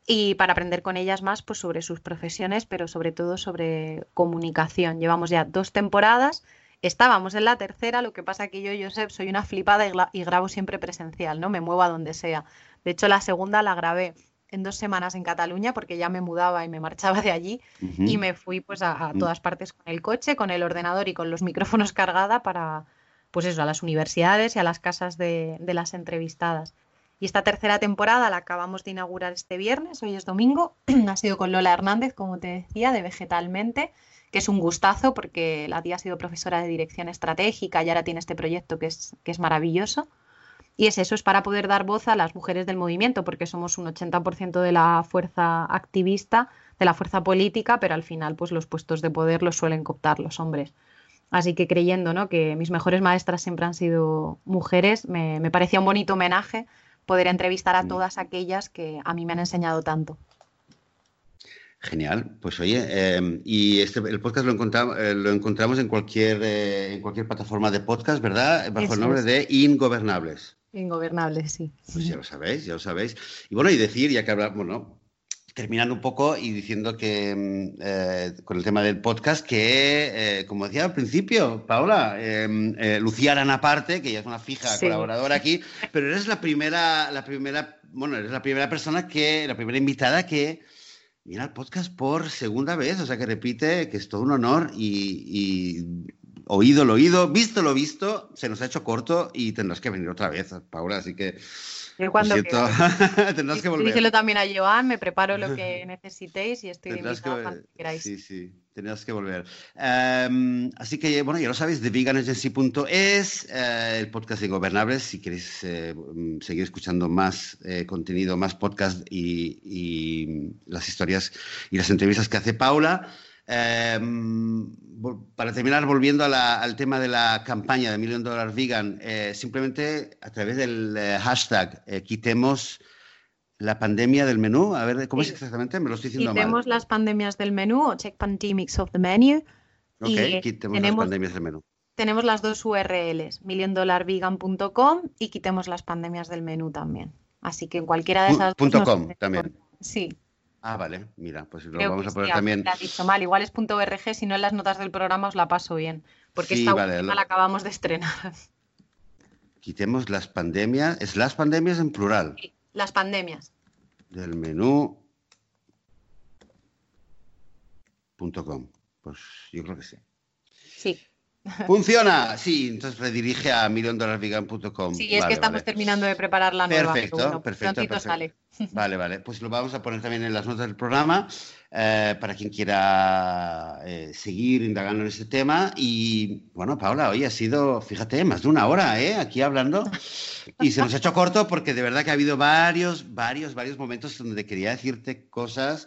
y para aprender con ellas más pues sobre sus profesiones, pero sobre todo sobre comunicación. Llevamos ya dos temporadas Estábamos en la tercera, lo que pasa que yo, Josep, soy una flipada y, grabo siempre presencial, ¿no? Me muevo a donde sea. De hecho, la segunda la grabé en dos semanas en Cataluña porque ya me mudaba y me marchaba de allí y me fui pues a, mm. todas partes con el coche, con el ordenador y con los micrófonos cargada para, pues eso, a las universidades y a las casas de, de las entrevistadas. Y esta tercera temporada la acabamos de inaugurar este viernes, hoy es domingo, [CLEARS THROAT] ha sido con Lola Hernández, como te decía, de Vegetalmente, que es un gustazo porque la tía ha sido profesora de dirección estratégica y ahora tiene este proyecto que es, que es maravilloso. Y es eso, es para poder dar voz a las mujeres del movimiento, porque somos un 80% de la fuerza activista, de la fuerza política, pero al final pues los puestos de poder los suelen cooptar los hombres. Así que creyendo ¿no? que mis mejores maestras siempre han sido mujeres, me, me parecía un bonito homenaje poder entrevistar a todas aquellas que a mí me han enseñado tanto.
Genial, pues oye, em, y este, el podcast lo, encontramos, eh, lo encontramos en cualquier, eh, en cualquier plataforma de podcast, ¿verdad? Bajo el nombre de Ingobernables.
Ingobernables, sí.
Pues ya lo sabéis, ya lo sabéis. Y bueno, y decir, ya que hablamos, bueno, terminando un poco y diciendo que mm, eh, con el tema del podcast, que como decía al principio, Paola, em, Lucía Aranaparte, que ya es una fija colaboradora aquí, [LAUGHS] pero eres la primera, la primera, bueno, eres la primera persona que, la primera invitada que Mira el podcast por segunda vez, o sea que repite que es todo un honor y, oído lo oído, visto lo visto, se nos ha hecho corto y tendrás que venir otra vez, Paula, así que...
cuando [LAUGHS] tendrás que volver. Díselo también a Joan, me preparo lo que [LAUGHS] necesitéis y estoy de cuando queráis.
Sí, sí. Tendrás que volver. Em, así que, bueno, ya lo sabéis, de veganagency.es, eh, el podcast de Ingobernables. Si queréis eh, mm, seguir escuchando más eh, contenido, más podcast y, las historias y las entrevistas que hace Paula. Em, para terminar, volviendo al tema de la campaña de Million Dollar Vegan, simplemente a través del hashtag quitemos la pandemia del menú. A ver, ¿cómo es exactamente? Me lo estoy diciendo
quitemos las pandemias del menú o check pandemics of the menu.
Ok, quitemos las pandemias del menú.
Tenemos las dos URLs, milliondollarvegan.com y quitemos las pandemias del menú también. Así que en cualquiera de esas
dos. .com también.
Sí.
Ah, vale, mira, pues lo vamos a poner también.
La dicho mal, igual es .org, si no en las notas del programa os la paso bien, porque esta última la acabamos de estrenar.
Quitemos las pandemias, es las pandemias en plural. Sí
las pandemias.
Del menú. .com. Pues yo creo que sí.
Sí.
Funciona, sí, entonces redirige a milliondollarvegan.com.
Sí, es que estamos terminando de preparar la nueva.
Perfecto, perfecto. Sale. [LAUGHS] Vale, vale, pues lo vamos a poner también en las notas del programa eh, para quien quiera eh, seguir indagando en ese tema. Y bueno, Paula, hoy ha sido, fíjate, más de una hora ¿eh? aquí hablando y se nos ha hecho corto porque de verdad que ha habido varios, varios, varios momentos donde quería decirte cosas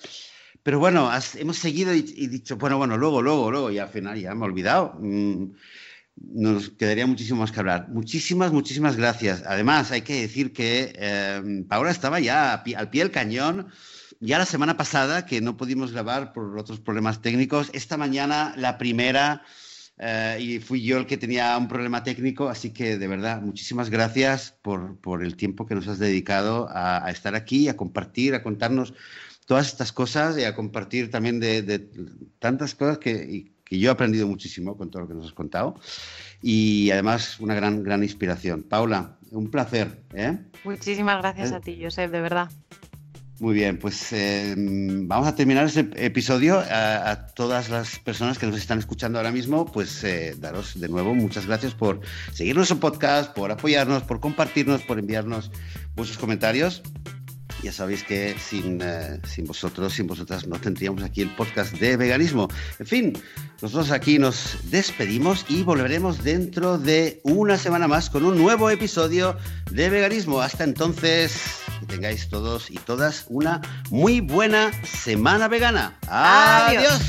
pero bueno, hemos seguido y, dicho, bueno, bueno, luego, luego, luego, y al final ya me he olvidado. Mm, nos quedaría muchísimo más que hablar. Muchísimas, muchísimas gracias. Además, hay que decir que eh, Paula estaba ya al pie del cañón. Ya la semana pasada, que no pudimos grabar por otros problemas técnicos, esta mañana la primera, eh, y fui yo el que tenía un problema técnico, así que de verdad, muchísimas gracias por, por el tiempo que nos has dedicado a, a estar aquí, a compartir, a contarnos todas estas cosas y a compartir también de, tantas cosas que, que, yo he aprendido muchísimo con todo lo que nos has contado. Y además una gran, gran inspiración. Paula, un placer. ¿eh?
Muchísimas gracias ¿Eh? a ti, Josep, de verdad.
Muy bien, pues eh, vamos a terminar este episodio. A, todas las personas que nos están escuchando ahora mismo, pues daros de nuevo muchas gracias por seguir nuestro podcast, por apoyarnos, por compartirnos, por enviarnos vuestros comentarios. Ya sabéis que sin, eh, sin vosotros, sin vosotras, no tendríamos aquí el podcast de veganismo. En fin, nosotros aquí nos despedimos y volveremos dentro de una semana más con un nuevo episodio de veganismo. Hasta entonces, que tengáis todos y todas una muy buena semana vegana. Adiós.